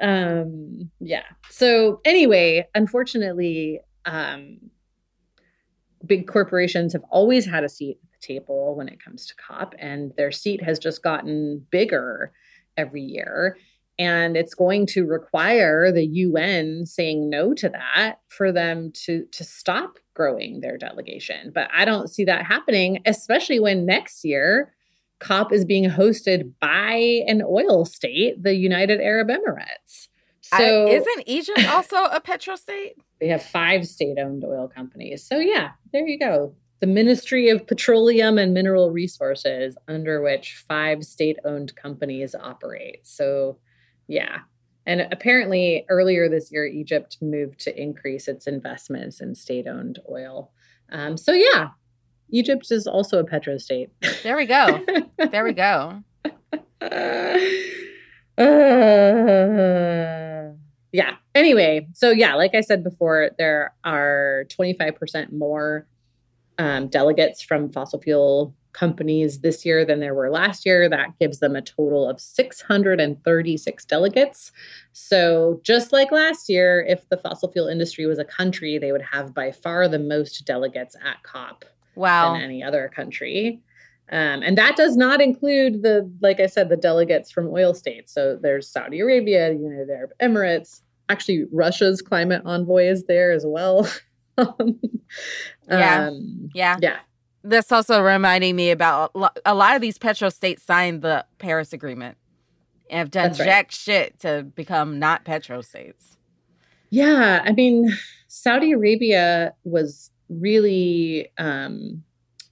um yeah. So anyway unfortunately um big corporations have always had a seat at the table when it comes to cop and their seat has just gotten bigger every year. And it's going to require the UN saying no to that for them to to stop growing their delegation. But i don't see that happening especially when next year COP is being hosted by an oil state, the United Arab Emirates. So I, isn't Egypt also a petro state? They have five state-owned oil companies. So yeah, there you go. The Ministry of Petroleum and Mineral Resources, under which five state-owned companies operate. So yeah. And apparently earlier this year, Egypt moved to increase its investments in state-owned oil Um, so yeah, Egypt is also a petro state. There we go. there we go. Uh, yeah. Anyway, so yeah, like I said before, there are 25% more um, delegates from fossil fuel companies this year than there were last year. That gives them a total of 636 delegates. So, just like last year, if the fossil fuel industry was a country, they would have by far the most delegates at COP wow. than any other country. Um, and that does not include the, like I said, the delegates from oil states. So there's Saudi Arabia, United Arab Emirates. Actually, Russia's climate envoy is there as well. yeah. Um, yeah. Yeah. That's also reminding me about a lot of these petro states signed the Paris Agreement and have done right. jack shit to become not petro states. Yeah. I mean, Saudi Arabia was really um,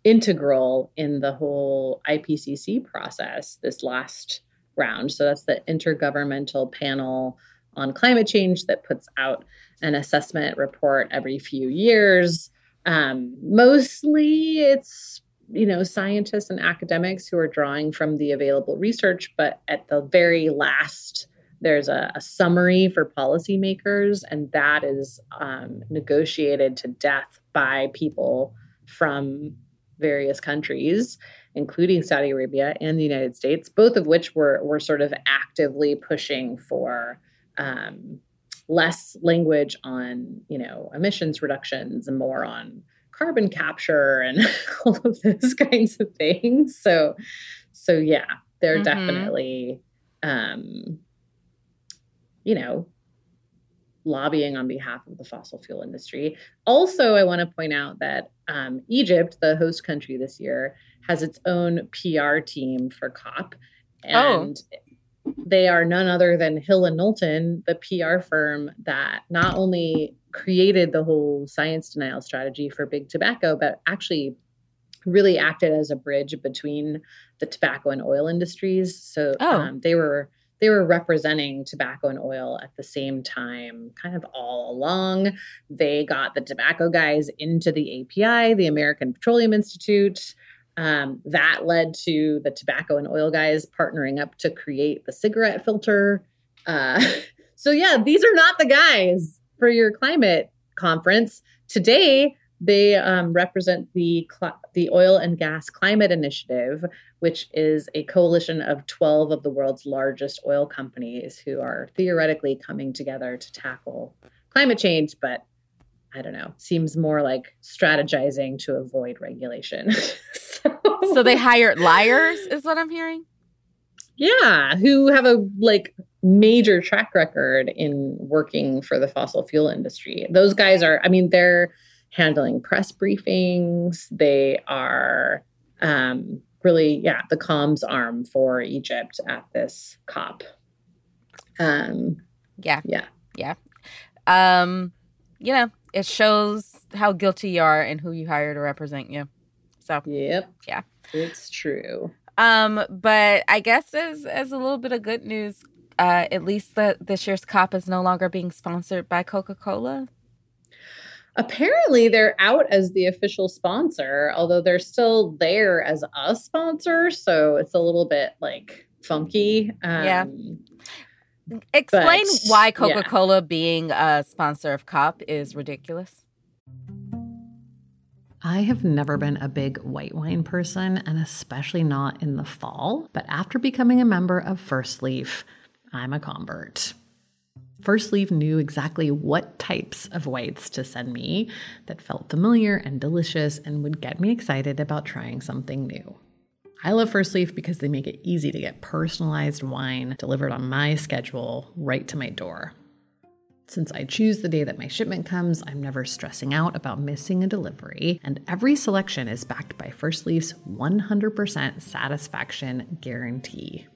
integral in the whole IPCC process this last round. So that's the Intergovernmental Panel on Climate Change that puts out an assessment report every few years. Um, mostly it's you know scientists and academics who are drawing from the available research, but at the very last there's a, a summary for policymakers, and that is um, negotiated to death by people from various countries, including Saudi Arabia and the United States, both of which were, were sort of actively pushing for um, less language on, you know, emissions reductions and more on carbon capture and all of those kinds of things. So, so yeah, they're mm-hmm. definitely, um, you know, lobbying on behalf of the fossil fuel industry. Also, I want to point out that um, Egypt, the host country this year, has its own PR team for COP. Oh. And oh. they are none other than Hill and Knowlton, the PR firm that not only created the whole science denial strategy for big tobacco, but actually really acted as a bridge between the tobacco and oil industries. So oh. um, they were they were representing tobacco and oil at the same time, kind of all along. They got the tobacco guys into the API, the American Petroleum Institute. Um, that led to the tobacco and oil guys partnering up to create the cigarette filter. Uh, so, yeah, these are not the guys for your climate conference. Today, they um, represent the cl- the Oil and Gas Climate Initiative, which is a coalition of 12 of the world's largest oil companies who are theoretically coming together to tackle climate change, but I don't know, seems more like strategizing to avoid regulation. so, so they hired liars, is what I'm hearing. Yeah, who have a like major track record in working for the fossil fuel industry. Those guys are, I mean, they're handling press briefings. They are um, really, yeah, the comms arm for Egypt at this COP. Um, yeah. Yeah. Yeah. Um, you know, it shows how guilty you are and who you hire to represent you. So, yep. Yeah. It's true. Um, but I guess as as a little bit of good news, uh, at least the this year's COP is no longer being sponsored by Coca Cola apparently they're out as the official sponsor, although they're still there as a sponsor. So it's a little bit like funky. Um, yeah. Explain but, why Coca Cola yeah. being a sponsor of COP is ridiculous. I have never been a big white wine person, and especially not in the fall. But after becoming a member of First Leaf, I'm a convert. First Leaf knew exactly what types of whites to send me that felt familiar and delicious and would get me excited about trying something new. I love First Leaf because they make it easy to get personalized wine delivered on my schedule right to my door. Since I choose the day that my shipment comes, I'm never stressing out about missing a delivery, and every selection is backed by First Leaf's 100% satisfaction guarantee.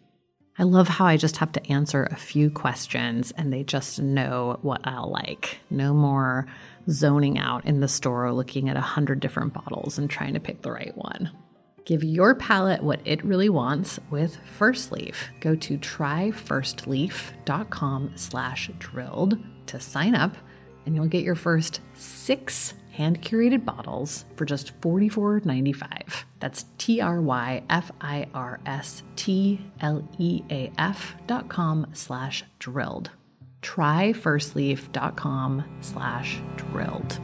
I love how I just have to answer a few questions and they just know what I'll like. No more zoning out in the store looking at a hundred different bottles and trying to pick the right one. Give your palate what it really wants with First Leaf. Go to tryfirstleaf.com slash drilled to sign up and you'll get your first six hand curated bottles for just $44.95. That's T R Y F I R S T L E A F dot com slash drilled. Try firstleaf.com slash drilled.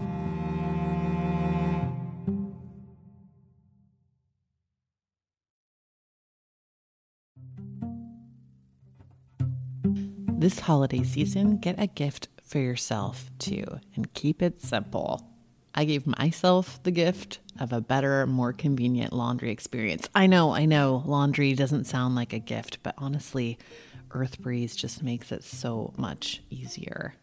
This holiday season, get a gift for yourself too and keep it simple. I gave myself the gift of a better, more convenient laundry experience. I know, I know, laundry doesn't sound like a gift, but honestly, Earth Breeze just makes it so much easier.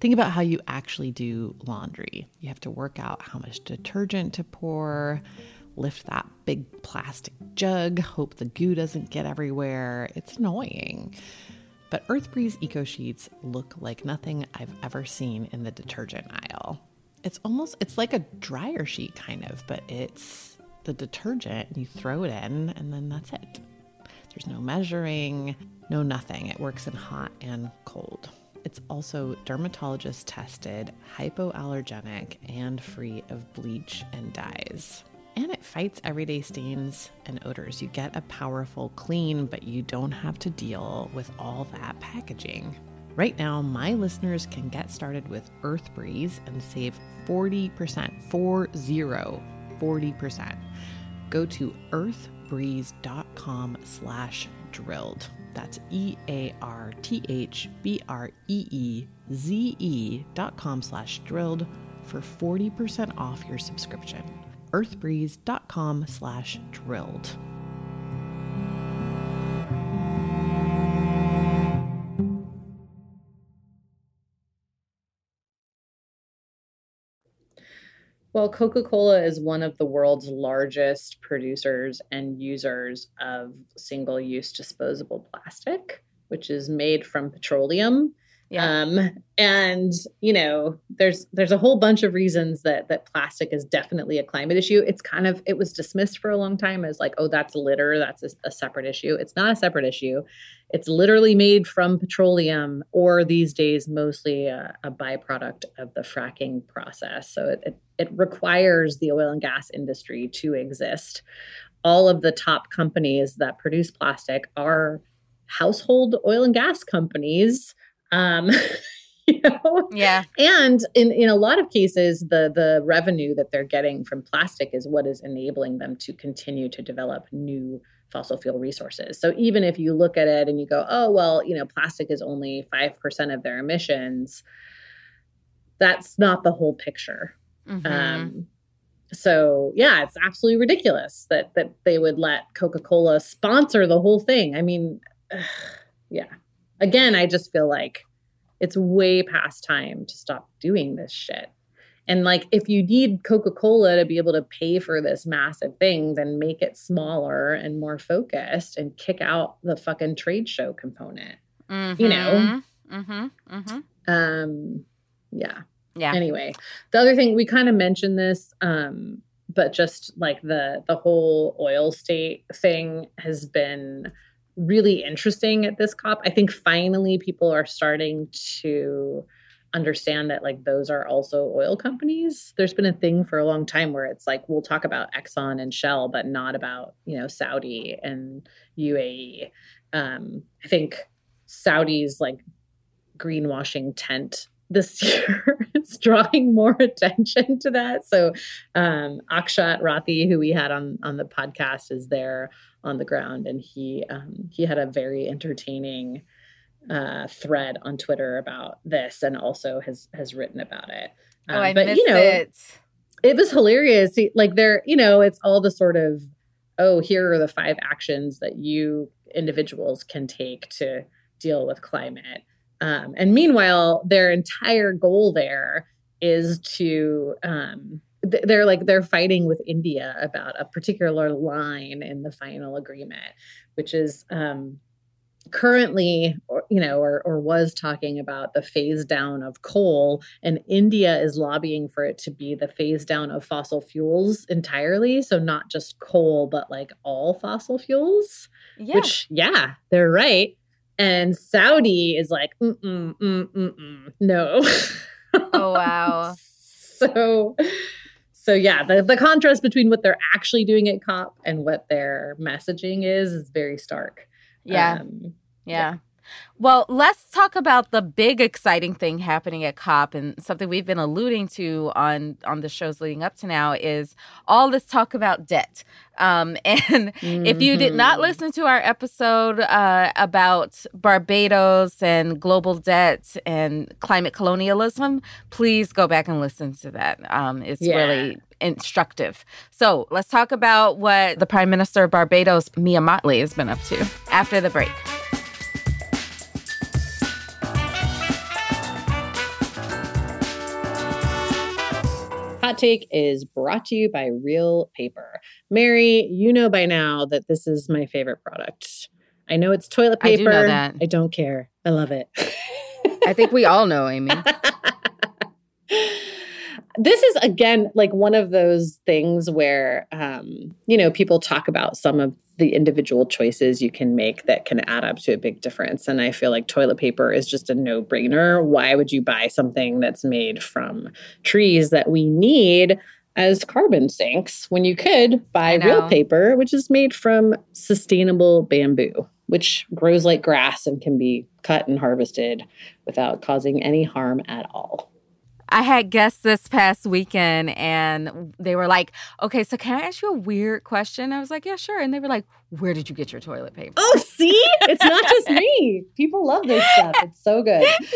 Think about how you actually do laundry. You have to work out how much detergent to pour, lift that big plastic jug, hope the goo doesn't get everywhere. It's annoying. But Earth Breeze Eco Sheets look like nothing I've ever seen in the detergent aisle. It's almost it's like a dryer sheet kind of, but it's the detergent and you throw it in and then that's it. There's no measuring, no nothing. It works in hot and cold. It's also dermatologist tested, hypoallergenic, and free of bleach and dyes and it fights everyday stains and odors. You get a powerful clean, but you don't have to deal with all that packaging. Right now, my listeners can get started with Earth Breeze and save 40%, 40, 40%. Go to earthbreeze.com slash drilled. That's E-A-R-T-H-B-R-E-E-Z-E dot com slash drilled for 40% off your subscription earthbreeze.com slash drilled. Well, Coca Cola is one of the world's largest producers and users of single use disposable plastic, which is made from petroleum yeah. Um, and you know, there's there's a whole bunch of reasons that that plastic is definitely a climate issue. It's kind of it was dismissed for a long time as like, oh, that's litter, that's a, a separate issue. It's not a separate issue. It's literally made from petroleum, or these days mostly a, a byproduct of the fracking process. So it, it it requires the oil and gas industry to exist. All of the top companies that produce plastic are household oil and gas companies um, you know? Yeah. And in, in a lot of cases, the the revenue that they're getting from plastic is what is enabling them to continue to develop new fossil fuel resources. So even if you look at it and you go, oh well, you know, plastic is only five percent of their emissions, that's not the whole picture. Mm-hmm. Um, so yeah, it's absolutely ridiculous that that they would let Coca Cola sponsor the whole thing. I mean, yeah again, I just feel like it's way past time to stop doing this shit. And like, if you need Coca Cola to be able to pay for this massive thing, then make it smaller and more focused and kick out the fucking trade show component. Mm-hmm. You know? Mm-hmm. Mm-hmm. Um, yeah. Yeah. Anyway, the other thing we kind of mentioned this, um, but just like the the whole oil state thing has been really interesting at this COP. I think finally people are starting to understand that like those are also oil companies. There's been a thing for a long time where it's like we'll talk about Exxon and Shell, but not about you know Saudi and UAE. Um, I think Saudi's like greenwashing tent this year is drawing more attention to that. So um, Akshat Rathi, who we had on on the podcast, is there on the ground, and he um, he had a very entertaining uh, thread on Twitter about this, and also has has written about it. Um, oh, I but, missed you know, it. It was hilarious. Like there, you know, it's all the sort of oh, here are the five actions that you individuals can take to deal with climate. Um, and meanwhile, their entire goal there is to um, they're like they're fighting with India about a particular line in the final agreement, which is um, currently, or, you know, or, or was talking about the phase down of coal, and India is lobbying for it to be the phase down of fossil fuels entirely. So not just coal, but like all fossil fuels. Yeah. Which, yeah, they're right. And Saudi is like, mm mm mm mm, mm no. Oh wow. so so yeah, the, the contrast between what they're actually doing at COP and what their messaging is is very stark. Yeah. Um, yeah. yeah. Well, let's talk about the big exciting thing happening at COP and something we've been alluding to on on the shows leading up to now is all this talk about debt. Um, and mm-hmm. if you did not mm-hmm. listen to our episode uh, about Barbados and global debt and climate colonialism, please go back and listen to that. Um, it's yeah. really instructive. So let's talk about what the Prime Minister of Barbados, Mia Mottley, has been up to after the break. Hot Take is brought to you by Reel Paper. Mary, you know by now that this is my favorite product. I know it's toilet paper. I do know that. I don't care. I love it. I think we all know, Amy. this is again like one of those things where um, you know people talk about some of the individual choices you can make that can add up to a big difference. And I feel like toilet paper is just a no brainer. Why would you buy something that's made from trees that we need as carbon sinks when you could buy Reel Paper, which is made from sustainable bamboo, which grows like grass and can be cut and harvested without causing any harm at all? I had guests this past weekend and they were like, okay, so can I ask you a weird question? I was like, yeah, sure. And they were like, where did you get your toilet paper? Oh, see? It's not just me. People love this stuff. It's so good. Yeah.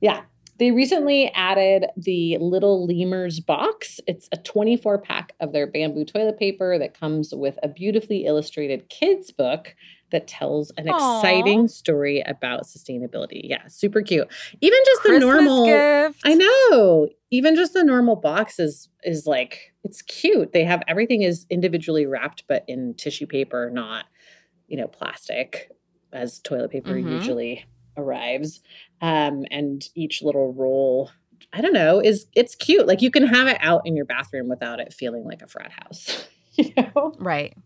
Yeah. They recently added the Little Lemurs box. It's a 24 pack of their bamboo toilet paper that comes with a beautifully illustrated kids book that tells an Aww. exciting story about sustainability. Yeah, super cute. Even just Christmas the normal gift. I know. Even just the normal box is is like it's cute. They have everything is individually wrapped but in tissue paper, not, you know, plastic as toilet paper mm-hmm. usually arrives. Um and each little roll I don't know, is it's cute. Like you can have it out in your bathroom without it feeling like a frat house. you know? Right.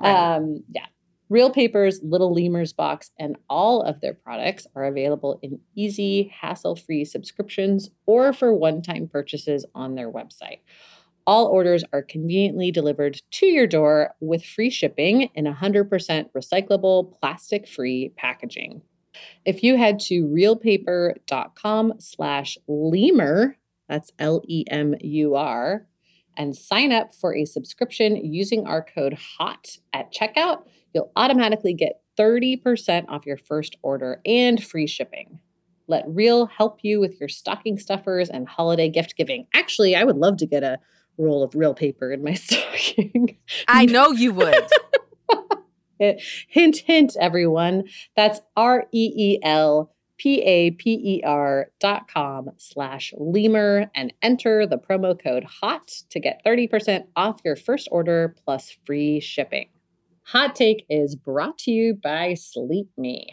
right. Um, yeah. Reel Paper's Little Lemurs box and all of their products are available in easy, hassle free subscriptions or for one time purchases on their website. All orders are conveniently delivered to your door with free shipping in 100% recyclable, plastic free packaging. If you head to reelpaper.com slash lemur, that's L E M U R, and sign up for a subscription using our code HOT at checkout, you'll automatically get 30% off your first order and free shipping. Let Reel help you with your stocking stuffers and holiday gift giving. Actually, I would love to get a roll of real paper in my stocking. I know you would. hint, hint, everyone. That's R E E L P A P E R dot com slash lemur and enter the promo code HOT to get 30% off your first order plus free shipping. Hot Take is brought to you by Sleep Me.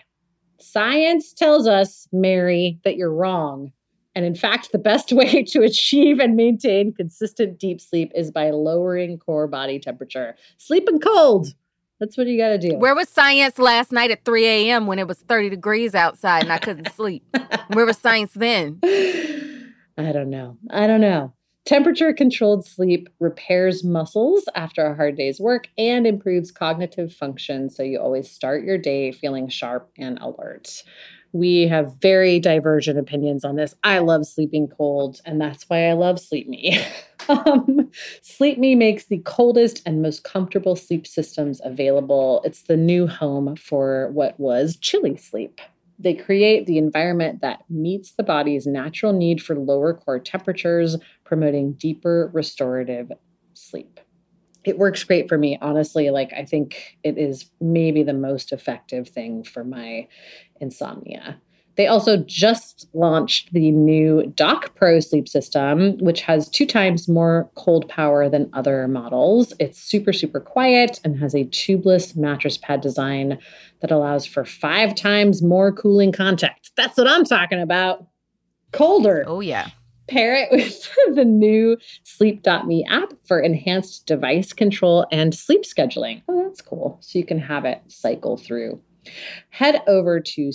Science tells us, Mary, that you're wrong. And in fact, the best way to achieve and maintain consistent deep sleep is by lowering core body temperature. Sleeping cold. That's what you got to do. Where was science last night at 3 a.m. when it was 30 degrees outside and I couldn't sleep? Where was science then? I don't know. I don't know. Temperature controlled sleep repairs muscles after a hard day's work and improves cognitive function. So you always start your day feeling sharp and alert. We have very divergent opinions on this. I love sleeping cold, and that's why I love Sleep Me. um, sleep Me makes the coldest and most comfortable sleep systems available. It's the new home for what was ChiliSleep. They create the environment that meets the body's natural need for lower core temperatures, promoting deeper restorative sleep. It works great for me, honestly. Like, I think it is maybe the most effective thing for my insomnia. They also just launched the new Dock Pro sleep system, which has two times more cold power than other models. It's super, super quiet and has a tubeless mattress pad design that allows for five times more cooling contact. That's what I'm talking about. Colder. Oh, yeah. Pair it with the new Sleep.me app for enhanced device control and sleep scheduling. Oh, that's cool. So you can have it cycle through. Head over to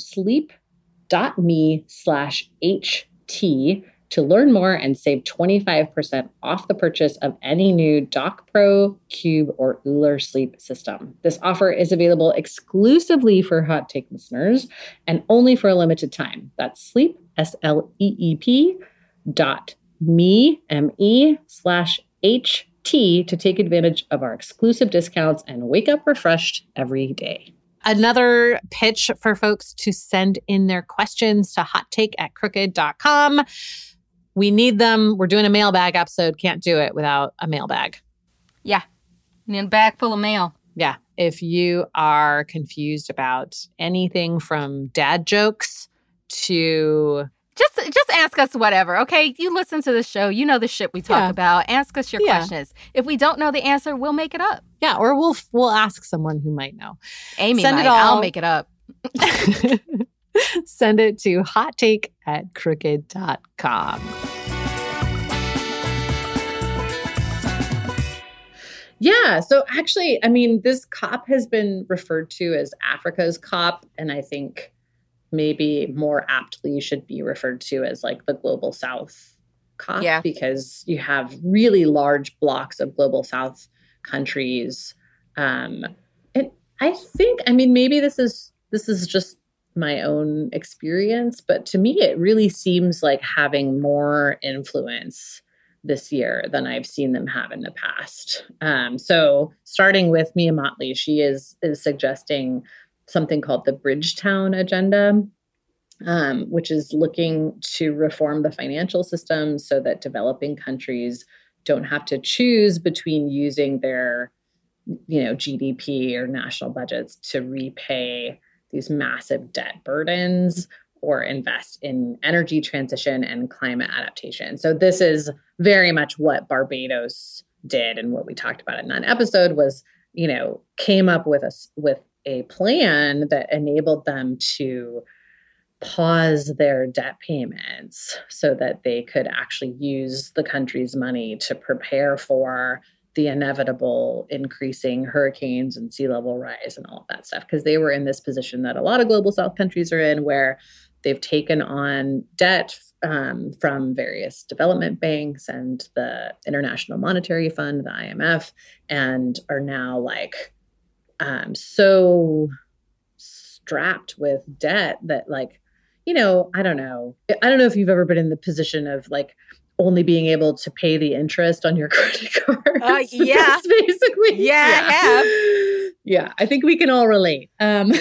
sleep.me slash HT To learn more and save 25% off the purchase of any new Dock Pro, Cube, or Ooler sleep system. This offer is available exclusively for Hot Take listeners and only for a limited time. That's sleep, S L E E P, dot me, M E, slash H T to take advantage of our exclusive discounts and wake up refreshed every day. Another pitch for folks to send in their questions to hottake at crooked.com. We need them. We're doing a mailbag episode. Can't do it without a mailbag. Yeah. And a bag full of mail. Yeah. If you are confused about anything from dad jokes to just just ask us whatever okay you listen to the show you know the shit we talk yeah. about ask us your yeah. questions if we don't know the answer we'll make it up yeah or we'll we'll ask someone who might know amy Send might, it all. i'll make it up Send it to hottake at crooked.com. Yeah. So actually, I mean, this COP has been referred to as Africa's COP. And I think maybe more aptly should be referred to as like the Global South COP yeah. because you have really large blocks of Global South countries. Um, and I think, I mean, maybe this is this is just my own experience, but to me, it really seems like having more influence this year than I've seen them have in the past. Um, so, starting with Mia Mottley, she is is suggesting something called the Bridgetown Agenda, um, which is looking to reform the financial system so that developing countries don't have to choose between using their you know GDP or national budgets to repay these massive debt burdens or invest in energy transition and climate adaptation. So this is very much what Barbados did and what we talked about in that episode was, you know, came up with a with a plan that enabled them to pause their debt payments so that they could actually use the country's money to prepare for the inevitable increasing hurricanes and sea level rise and all of that stuff. Because they were in this position that a lot of global south countries are in where they've taken on debt um, from various development banks and the international monetary fund the imf and are now like um, so strapped with debt that like you know i don't know i don't know if you've ever been in the position of like only being able to pay the interest on your credit card. Uh, yeah. basically. Yeah, yeah, I have. Yeah, I think we can all relate. Um,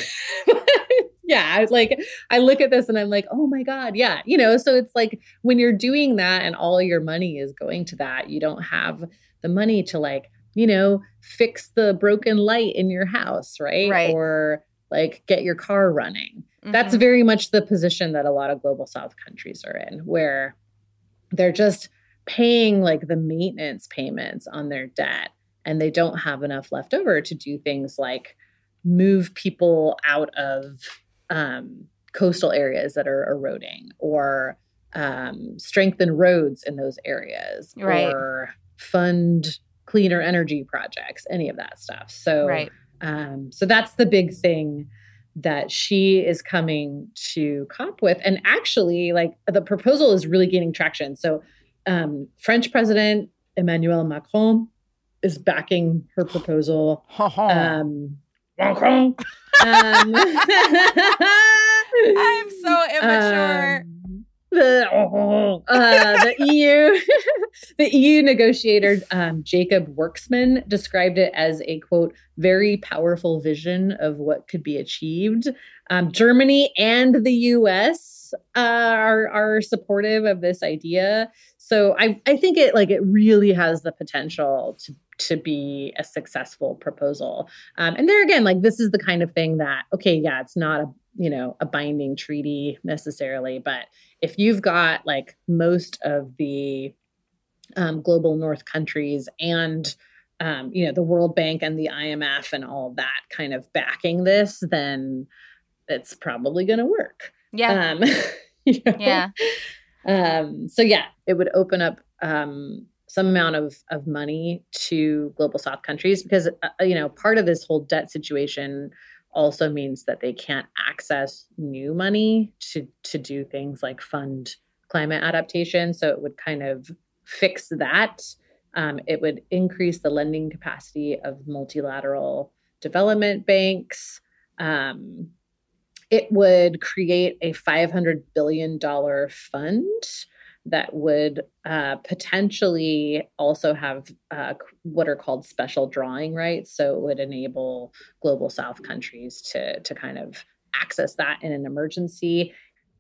yeah, I was like, I look at this and I'm like, oh my God. Yeah. You know, so it's like when you're doing that and all your money is going to that, you don't have the money to like, you know, fix the broken light in your house, right? Right. Or like get your car running. Mm-hmm. That's very much the position that a lot of global south countries are in, where they're just paying like the maintenance payments on their debt and they don't have enough left over to do things like move people out of um, coastal areas that are eroding or um, strengthen roads in those areas right. or fund cleaner energy projects any of that stuff so right. um, so that's the big thing that she is coming to COP with. And actually, like the proposal is really gaining traction. So, um, French President Emmanuel Macron is backing her proposal. um, Macron. um, I'm so immature. Um, the, uh, the EU, the EU negotiator um, Jacob Werksman described it as a quote very powerful vision of what could be achieved. Um, Germany and the U.S. Uh, are are supportive of this idea, so I I think it like it really has the potential to to be a successful proposal. Um, and there again, like this is the kind of thing that okay, yeah, it's not a you know a binding treaty necessarily, but if you've got like most of the um, global north countries and um, you know the world bank and the imf and all that kind of backing this then it's probably going to work yeah um, you know? yeah um, so yeah it would open up um, some amount of, of money to global south countries because uh, you know part of this whole debt situation also means that they can't access new money to to do things like fund climate adaptation. So it would kind of fix that. Um, it would increase the lending capacity of multilateral development banks. Um, it would create a $500 billion fund that would uh, potentially also have uh, what are called special drawing rights. So it would enable global South countries to, to kind of access that in an emergency.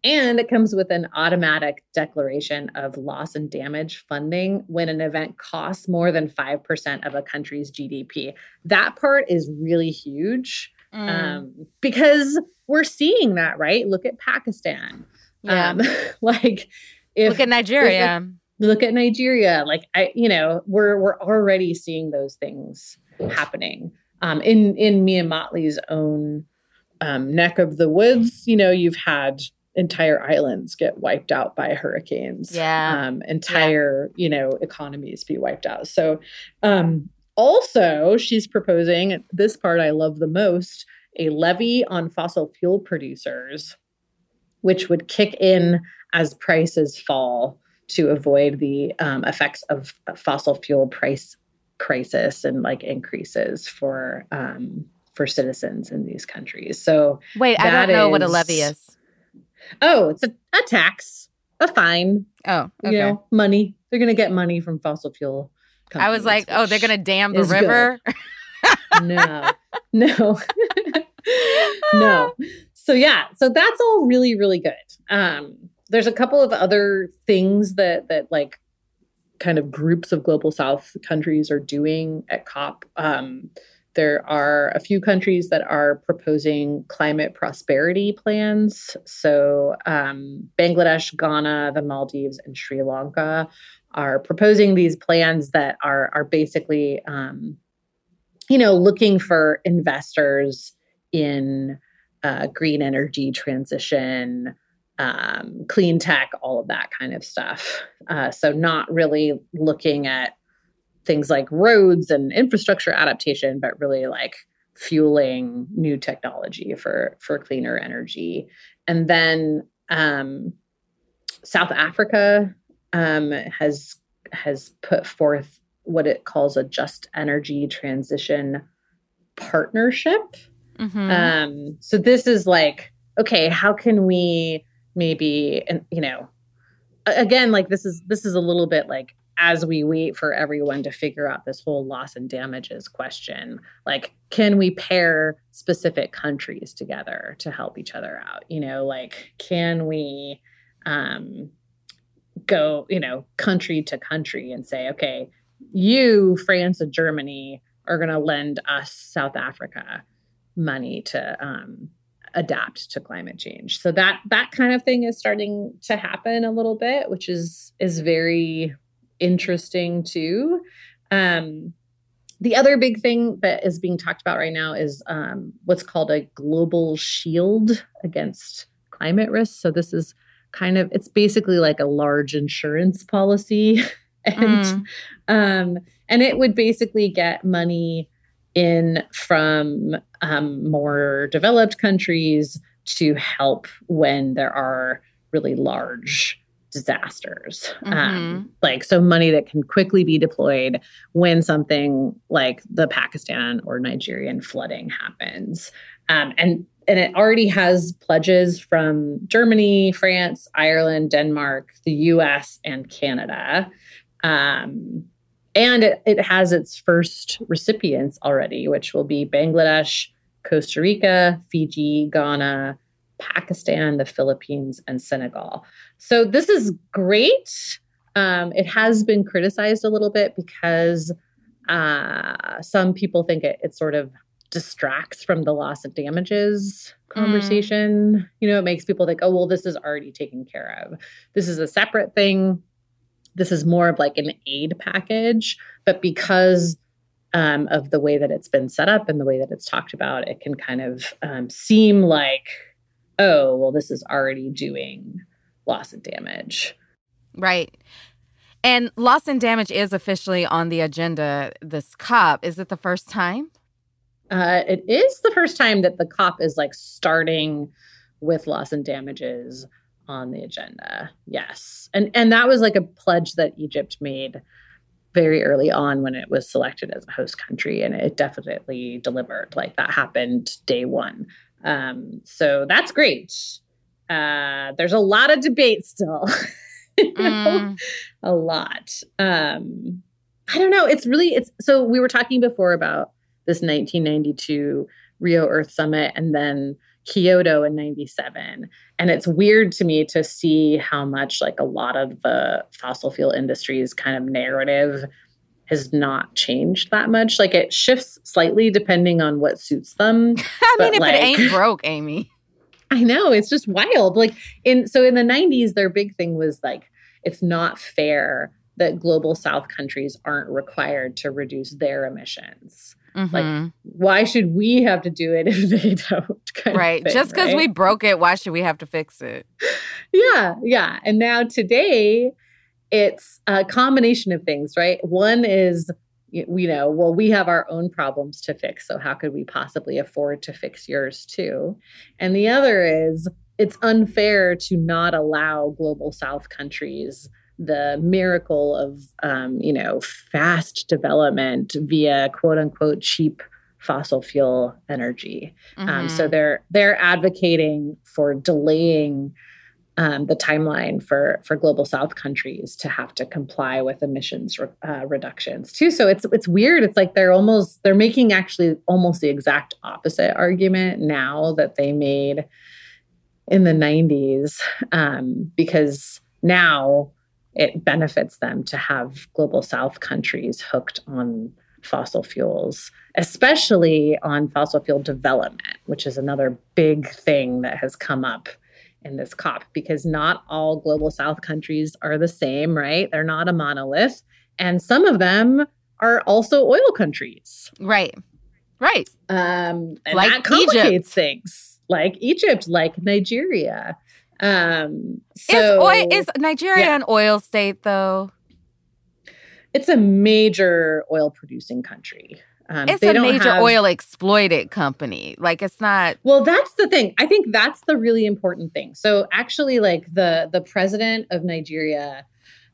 And it comes with an automatic declaration of loss and damage funding when an event costs more than 5% of a country's GDP. That part is really huge mm. um, because we're seeing that, right? Look at Pakistan. Yeah. Um, like, if, look at Nigeria. If, look at Nigeria. Like, I, you know, we're we're already seeing those things happening. Um, in in Mia Mottley's own um, neck of the woods, you know, you've had entire islands get wiped out by hurricanes. Yeah. Um, entire, yeah. you know, economies be wiped out. So, um, also, she's proposing this part I love the most a levy on fossil fuel producers, which would kick in as prices fall to avoid the um, effects of fossil fuel price crisis and like increases for um, for citizens in these countries. So wait, I don't know is, what a levy is. Oh, it's a, a tax, a fine. Oh, okay. you know, money. They're going to get money from fossil fuel. I was like, oh, they're going to dam the river. no, no, no. So yeah, so that's all really, really good. Um, there's a couple of other things that that like kind of groups of global south countries are doing at COP. Um, there are a few countries that are proposing climate prosperity plans. So, um, Bangladesh, Ghana, the Maldives, and Sri Lanka are proposing these plans that are, are basically, um, you know, looking for investors in uh, green energy transition, um, clean tech, all of that kind of stuff. Uh, so, not really looking at things like roads and infrastructure adaptation, but really like fueling new technology for for cleaner energy. And then um, South Africa um, has has put forth what it calls a just energy transition partnership. Mm-hmm. Um, so this is like, okay, how can we maybe, and you know, again, like this is this is a little bit like as we wait for everyone to figure out this whole loss and damages question like can we pair specific countries together to help each other out you know like can we um go you know country to country and say okay you france and germany are going to lend us south africa money to um adapt to climate change so that that kind of thing is starting to happen a little bit which is is very interesting too. Um, the other big thing that is being talked about right now is um, what's called a global shield against climate risk. So this is kind of it's basically like a large insurance policy, and mm. um, and it would basically get money in from um, more developed countries to help when there are really large disasters. Um, mm-hmm. Um, like, so money that can quickly be deployed when something like the Pakistan or Nigerian flooding happens. Um, and and it already has pledges from Germany, France, Ireland, Denmark, the US, and Canada. Um, and it, it has its first recipients already, which will be Bangladesh, Costa Rica, Fiji, Ghana, Pakistan, the Philippines, and Senegal. So this is great. Um, it has been criticized a little bit because uh, some people think it, it sort of distracts from the loss of damages conversation. Mm. You know, it makes people think, oh, well, this is already taken care of. This is a separate thing. This is more of like an aid package. But because um, of the way that it's been set up and the way that it's talked about, it can kind of um, seem like oh, well, this is already doing loss and damage. Right. And loss and damage is officially on the agenda this COP. Is it the first time? Uh, it is the first time that the COP is like starting with loss and damages on the agenda. Yes. And and that was like a pledge that Egypt made very early on when it was selected as a host country and it definitely delivered. Like that happened day 1. Um so that's great. Uh there's a lot of debate still. you know? mm. A lot. Um I don't know, it's really it's so we were talking before about this 1992 Rio Earth Summit and then Kyoto in 97. And it's weird to me to see how much like a lot of the fossil fuel industry's kind of narrative has not changed that much. Like it shifts slightly depending on what suits them. I mean, if like, it ain't broke, Amy. I know, it's just wild. Like in so in the 90s, their big thing was like it's not fair that global south countries aren't required to reduce their emissions. Mm-hmm. Like, why should we have to do it if they don't? right. Thing, Just because right? we broke it, why should we have to fix it? yeah. Yeah. And now today, it's a combination of things, right? One is, you know, well, we have our own problems to fix. So how could we possibly afford to fix yours too? And the other is, it's unfair to not allow global south countries the miracle of um, you know fast development via quote unquote cheap fossil fuel energy. Mm-hmm. Um, so mm-hmm. they're they're advocating for delaying um, the timeline for for global South countries to have to comply with emissions re- uh, reductions too. So it's it's weird. It's like they're almost they're making actually almost the exact opposite argument now that they made in the 90s um, because now it benefits them to have global south countries hooked on fossil fuels, especially on fossil fuel development, which is another big thing that has come up in this COP because not all global south countries are the same, right? They're not a monolith. And some of them are also oil countries. Right. Right. Um, and like that complicates Egypt. things. Like Egypt, like Nigeria. Um, so, is, oil, is Nigeria yeah. an oil state though? It's a major oil producing country. Um, it's a major have, oil exploited company. Like it's not. Well, that's the thing. I think that's the really important thing. So actually, like the the president of Nigeria,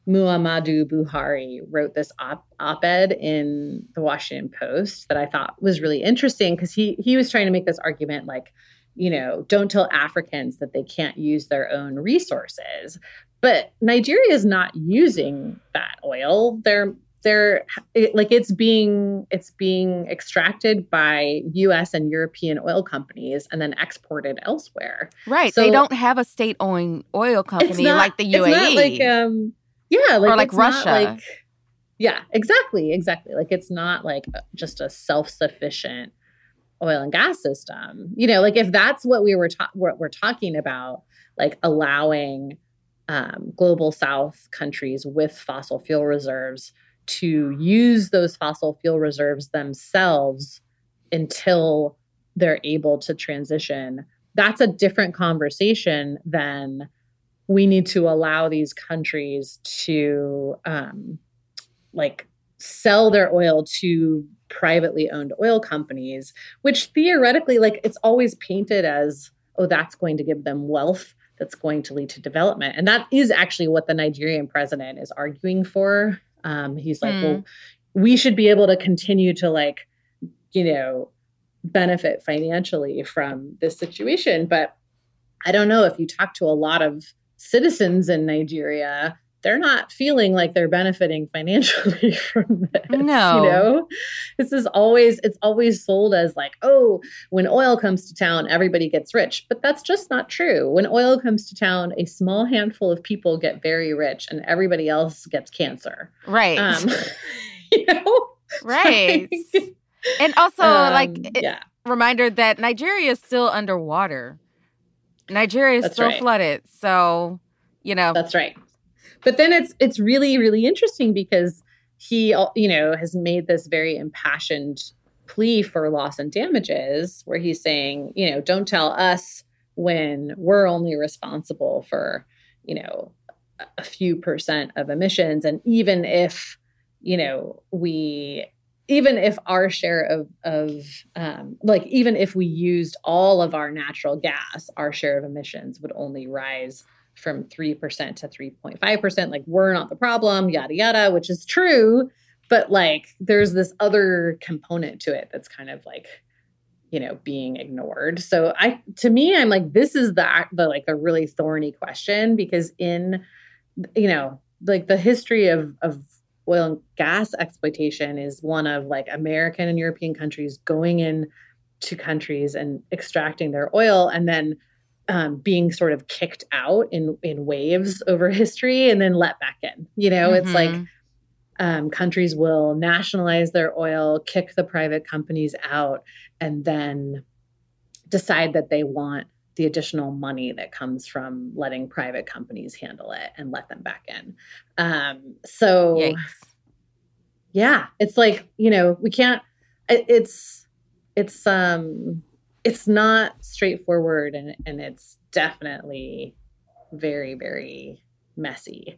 Muhammadu Buhari, wrote this op- op-ed in the Washington Post that I thought was really interesting because he he was trying to make this argument like you know, don't tell Africans that they can't use their own resources. But Nigeria is not using that oil. They're they're it, like it's being it's being extracted by US and European oil companies and then exported elsewhere. Right. So they don't have a state-owned oil company not, like the UAE. It's not like um yeah, like or like Russia. Like, yeah, exactly, exactly. Like it's not like just a self-sufficient oil and gas system. You know, like if that's what we were ta- what we're talking about, like allowing um, global South countries with fossil fuel reserves to use those fossil fuel reserves themselves until they're able to transition. That's a different conversation than we need to allow these countries to um, like sell their oil to privately owned oil companies, which theoretically, like it's always painted as, oh, that's going to give them wealth that's going to lead to development. And that is actually what the Nigerian president is arguing for. Um, he's like, mm. well, we should be able to continue to like, you know, benefit financially from this situation. But I don't know if you talk to a lot of citizens in Nigeria, they're not feeling like they're benefiting financially from this. No. You know, this is always, it's always sold as like, oh, when oil comes to town, everybody gets rich. But that's just not true. When oil comes to town, a small handful of people get very rich and everybody else gets cancer. Right. Um, you know? Right. Like, and also, um, like, it, yeah. reminder that Nigeria is still underwater. Nigeria is that's still right. flooded. So, you know. That's right but then it's it's really really interesting because he you know has made this very impassioned plea for loss and damages where he's saying you know don't tell us when we're only responsible for you know a few percent of emissions. And even if you know we even if our share of of um, like even if we used all of our natural gas our share of emissions would only rise from 3% to 3.5%. Like, we're not the problem, yada, yada, which is true. But like, there's this other component to it that's kind of like, you know, being ignored. So I, to me, I'm like, this is the, the like the really thorny question because in, you know, like the history of, of oil and gas exploitation is one of like American and European countries going in to countries and extracting their oil and then um, being sort of kicked out in in waves over history and then let back in. You know, mm-hmm. it's like um, countries will nationalize their oil, kick the private companies out, and then decide that they want the additional money that comes from letting private companies handle it and let them back in. Um, so, Yikes. yeah, it's like you know we can't. It, it's it's um it's not straightforward and and it's definitely very very messy.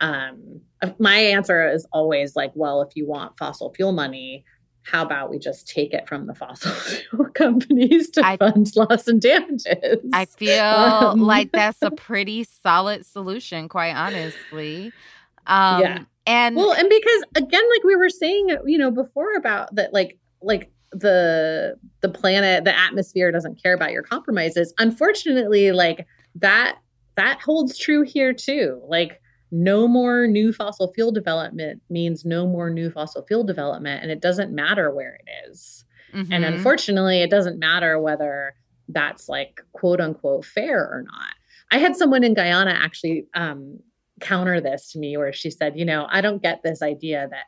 Um, my answer is always like, well, if you want fossil fuel money, how about we just take it from the fossil fuel companies to I, fund loss and damages? I feel um, like that's a pretty solid solution, quite honestly. Um, yeah. And well, and because again, like we were saying, you know, before about that, like, like the the planet, the atmosphere doesn't care about your compromises. Unfortunately, like that that holds true here too. Like no more new fossil fuel development means no more new fossil fuel development and it doesn't matter where it is. Mm-hmm. and unfortunately it doesn't matter whether that's like quote unquote fair or not i had someone in guyana actually um, counter this to me where she said you know i don't get this idea that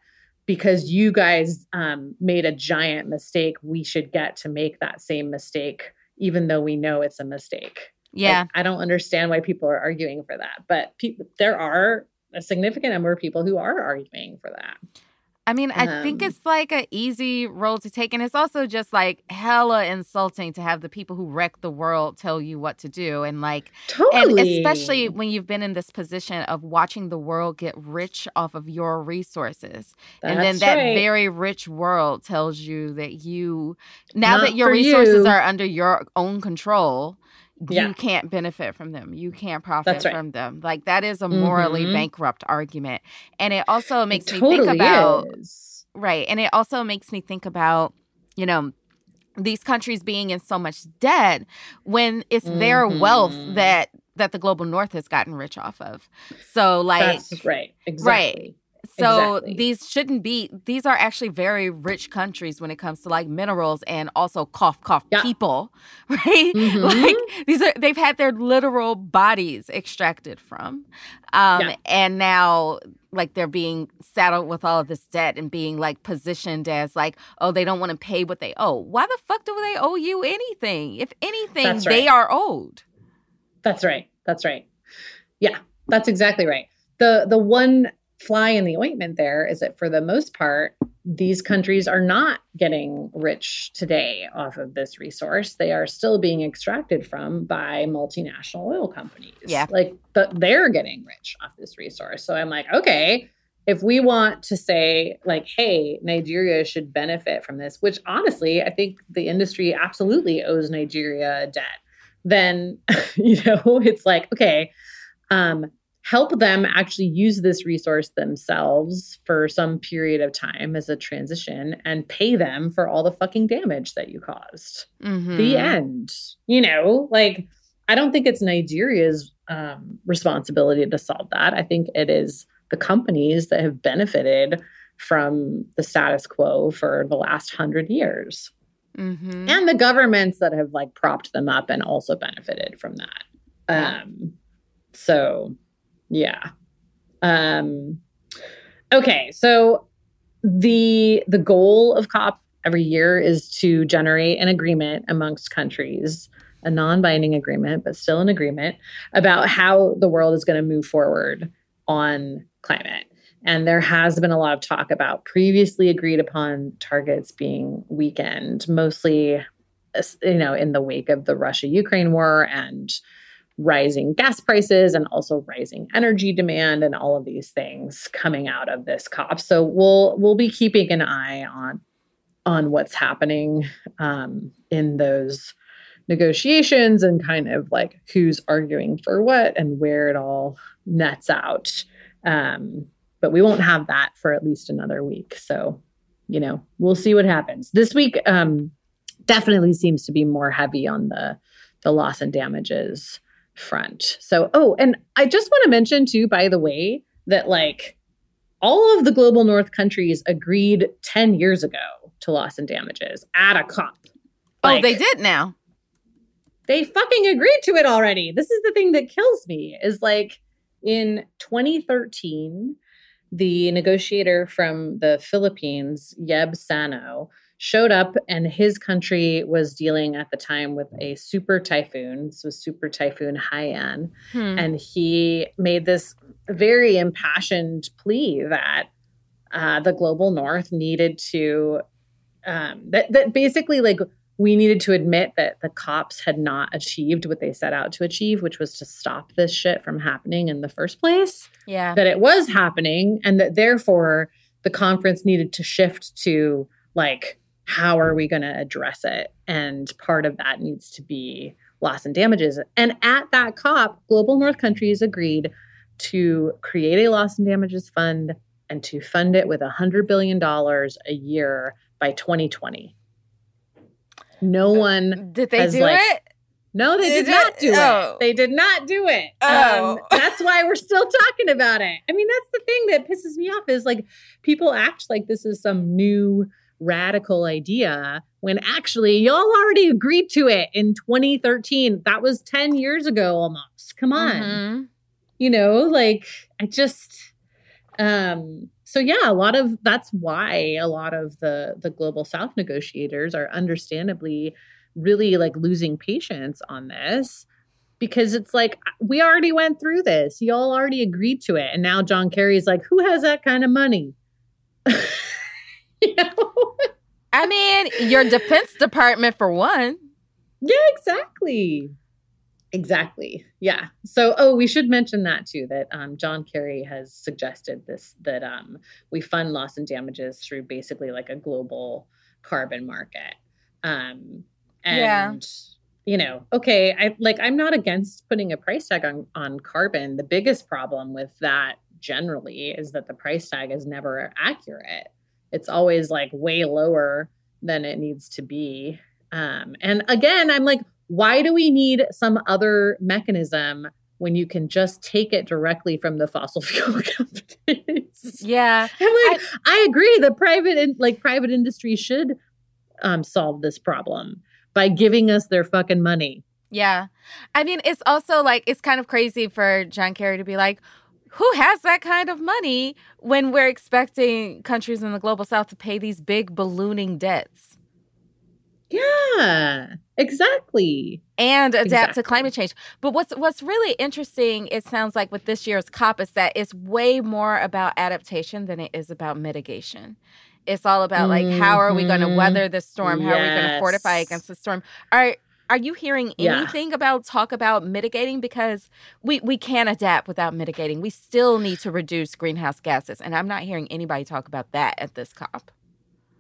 because you guys um, made a giant mistake we should get to make that same mistake even though we know it's a mistake yeah. Like, I don't understand why people are arguing for that. But pe- there are a significant number of people who are arguing for that. I mean, I um, think it's like an easy role to take. And it's also just like hella insulting to have the people who wreck the world tell you what to do. And like, totally. and especially when you've been in this position of watching the world get rich off of your resources. That's and then that right. very rich world tells you that you, now Not that your resources you. are under your own control, yeah. you can't benefit from them. You can't profit right. from them. Like that is a morally mm-hmm. bankrupt argument. And it also makes it me totally think about is. right. And it also makes me think about, you know, these countries being in so much debt when it's mm-hmm. their wealth mm-hmm. that that the global north has gotten rich off of. So like That's right. Exactly. Right. So exactly. these shouldn't be these are actually very rich countries when it comes to like minerals and also cough cough yeah. people, right? Mm-hmm. Like these are they've had their literal bodies extracted from. Um yeah. and now like they're being saddled with all of this debt and being like positioned as like oh they don't want to pay what they owe. Why the fuck do they owe you anything? If anything, right. they are owed. That's right. That's right. Yeah, that's exactly right. The the one fly in the ointment there is that for the most part, these countries are not getting rich today off of this resource. They are still being extracted from by multinational oil companies. Yeah. Like, but they're getting rich off this resource. So I'm like, okay, if we want to say, like, hey, Nigeria should benefit from this, which honestly, I think the industry absolutely owes Nigeria debt, then, you know, it's like, okay, um, help them actually use this resource themselves for some period of time as a transition and pay them for all the fucking damage that you caused. Mm-hmm. The end. You know, like I don't think it's Nigeria's um, responsibility to solve that. I think it is the companies that have benefited from the status quo for the last hundred years. Mm-hmm. And the governments that have like propped them up and also benefited from that. Um, so yeah. Um, okay, so the the goal of COP every year is to generate an agreement amongst countries, a non-binding agreement, but still an agreement about how the world is going to move forward on climate. And there has been a lot of talk about previously agreed upon targets being weakened, mostly you know in the wake of the Russia-Ukraine war and rising gas prices and also rising energy demand and all of these things coming out of this COP. So we'll we'll be keeping an eye on on what's happening um, in those negotiations and kind of like who's arguing for what and where it all nets out. Um, but we won't have that for at least another week. So, you know, we'll see what happens. This week um, definitely seems to be more heavy on the the loss and damages front. So, oh, and I just want to mention too, by the way, that like all of the global north countries agreed 10 years ago to loss and damages at a COP. Oh, like, oh, they did now. They fucking agreed to it already. This is the thing that kills me is like in 2013, the negotiator from the Philippines, Yeb Sano, showed up and his country was dealing at the time with a super typhoon. This was super typhoon Haiyan. Hmm. And he made this very impassioned plea that uh, the global north needed to, um, that, that basically like we needed to admit that the cops had not achieved what they set out to achieve, which was to stop this shit from happening in the first place. Yeah. That it was happening and that therefore the conference needed to shift to like, how are we going to address it? And part of that needs to be loss and damages. And at that COP, global North countries agreed to create a loss and damages fund and to fund it with $100 billion a year by 2020. No uh, one did they do like, it? No, they did, did not do oh. it. They did not do it. Oh. Um, that's why we're still talking about it. I mean, that's the thing that pisses me off is like people act like this is some new radical idea when actually y'all already agreed to it in 2013. That was 10 years ago almost. Come on. Mm-hmm. You know, like I just um so yeah, a lot of that's why a lot of the the global south negotiators are understandably really like losing patience on this because it's like we already went through this. Y'all already agreed to it and now John Kerry's like who has that kind of money? you know? I mean, your defense department for one. Yeah, exactly. Exactly. Yeah. So, oh, we should mention that too. That um, John Kerry has suggested this that um, we fund loss and damages through basically like a global carbon market. Um, and yeah. you know, okay, I like I'm not against putting a price tag on on carbon. The biggest problem with that generally is that the price tag is never accurate it's always like way lower than it needs to be. Um, and again, I'm like, why do we need some other mechanism when you can just take it directly from the fossil fuel companies? Yeah, I'm like, I, I agree. The private, in, like private industry, should um, solve this problem by giving us their fucking money. Yeah, I mean, it's also like it's kind of crazy for John Kerry to be like, who has that kind of money when we're expecting countries in the global south to pay these big ballooning debts? Yeah, exactly. And adapt exactly. to climate change. But what's what's really interesting, it sounds like with this year's COP is that it's way more about adaptation than it is about mitigation. It's all about like mm-hmm. how are we going to mm-hmm. weather the storm? How yes. are we going to fortify against the storm? Are are you hearing anything yeah. about talk about mitigating? Because we we can't adapt without mitigating. We still need to reduce greenhouse gases and i'm not hearing anybody talk about that at this cop.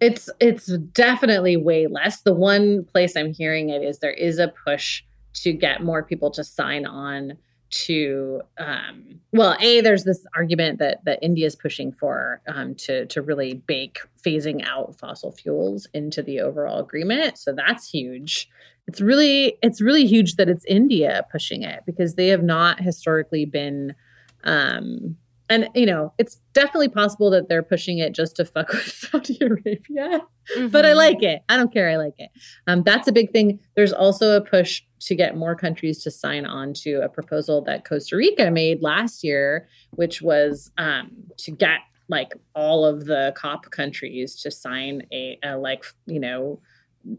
It's it's definitely way less. The one place i'm hearing it is there is a push to get more people to sign on to um, well a there's this argument that that india is pushing for um, to to really bake phasing out fossil fuels into the overall agreement. So that's huge it's really it's really huge that it's India pushing it because they have not historically been um and you know it's definitely possible that they're pushing it just to fuck with Saudi Arabia mm-hmm. but I mm-hmm. like it I don't care I like it um that's a big thing there's also a push to get more countries to sign on to a proposal that Costa Rica made last year which was um to get like all of the COP countries to sign a, a like you know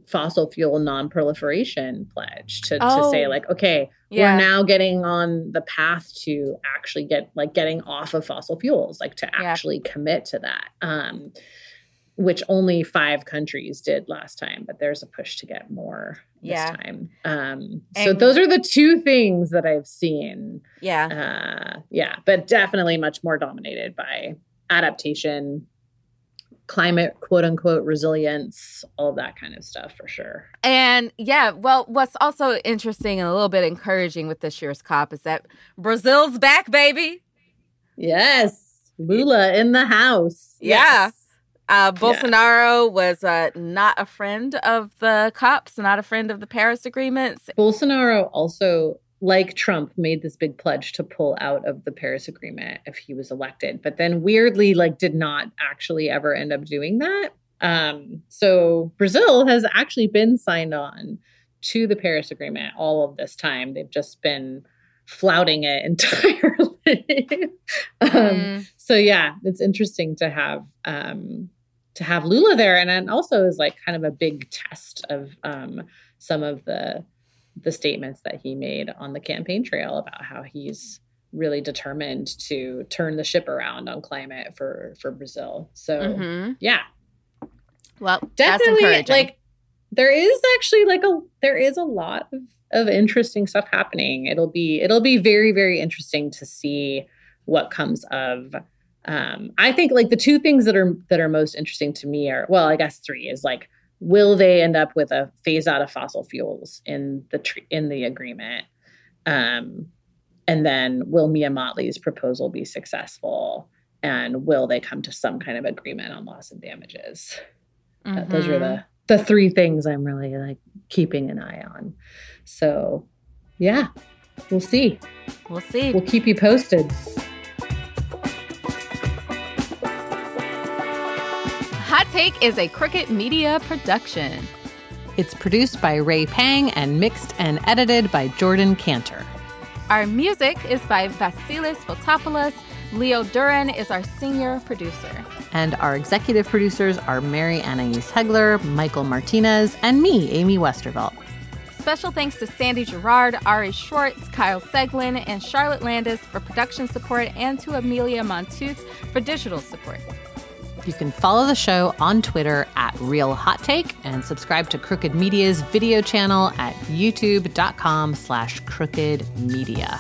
fossil fuel non-proliferation pledge to, oh, to say oh, like okay yeah. we're now getting on the path to actually get like getting off of fossil fuels like to actually yeah. commit to that um which only five countries did last time but there's a push to get more this yeah. time um so those are the two things that i've seen yeah uh yeah but definitely much more dominated by adaptation climate quote unquote resilience, all of that kind of stuff for sure. And yeah, well, what's also interesting and a little bit encouraging with this year's COP is that Brazil's back, baby. Yes. Lula in the house. Yeah. Yes. Uh, Bolsonaro yeah. was uh, not a friend of the COPs, not a friend of the Paris agreements. Bolsonaro also like Trump, made this big pledge to pull out of the Paris Agreement if he was elected, but then weirdly, like, did not actually ever end up doing that. Um, so Brazil has actually been signed on to the Paris Agreement all of this time. They've just been flouting it entirely. um, mm. So yeah, it's interesting to have um, to have Lula there, and then also is like kind of a big test of um, some of the the statements that he made on the campaign trail about how he's really determined to turn the ship around on climate for for Brazil. So mm-hmm. yeah. Well, definitely like there is actually like a there is a lot of, of interesting stuff happening. It'll be it'll be very very interesting to see what comes of um I think like the two things that are that are most interesting to me are well, I guess three is like will they end up with a phase out of fossil fuels in the tr- in the agreement? Um, and then will Mia Mottley's proposal be successful? And will they come to some kind of agreement on loss and damages? Mm-hmm. those are the mm-hmm. the three things I'm really like keeping an eye on. So, yeah, we'll see. We'll see. We'll keep you posted. Take is a Crooked Media production. It's produced by Ray Pang and mixed and edited by Jordan Cantor. Our music is by Vasilis Fotopoulos. Leo Duran is our senior producer. And our executive producers are Mary Annaïse Heglar, Michael Martinez, and me, Amy Westervelt. Special thanks to Sandy Girard, Ari Schwartz, Kyle Seglin, and Charlotte Landis for production support, and to Amelia Montooth for digital support. You can follow the show on Twitter at Real Hot Take and subscribe to Crooked Media's video channel at youtube.com slash crooked media.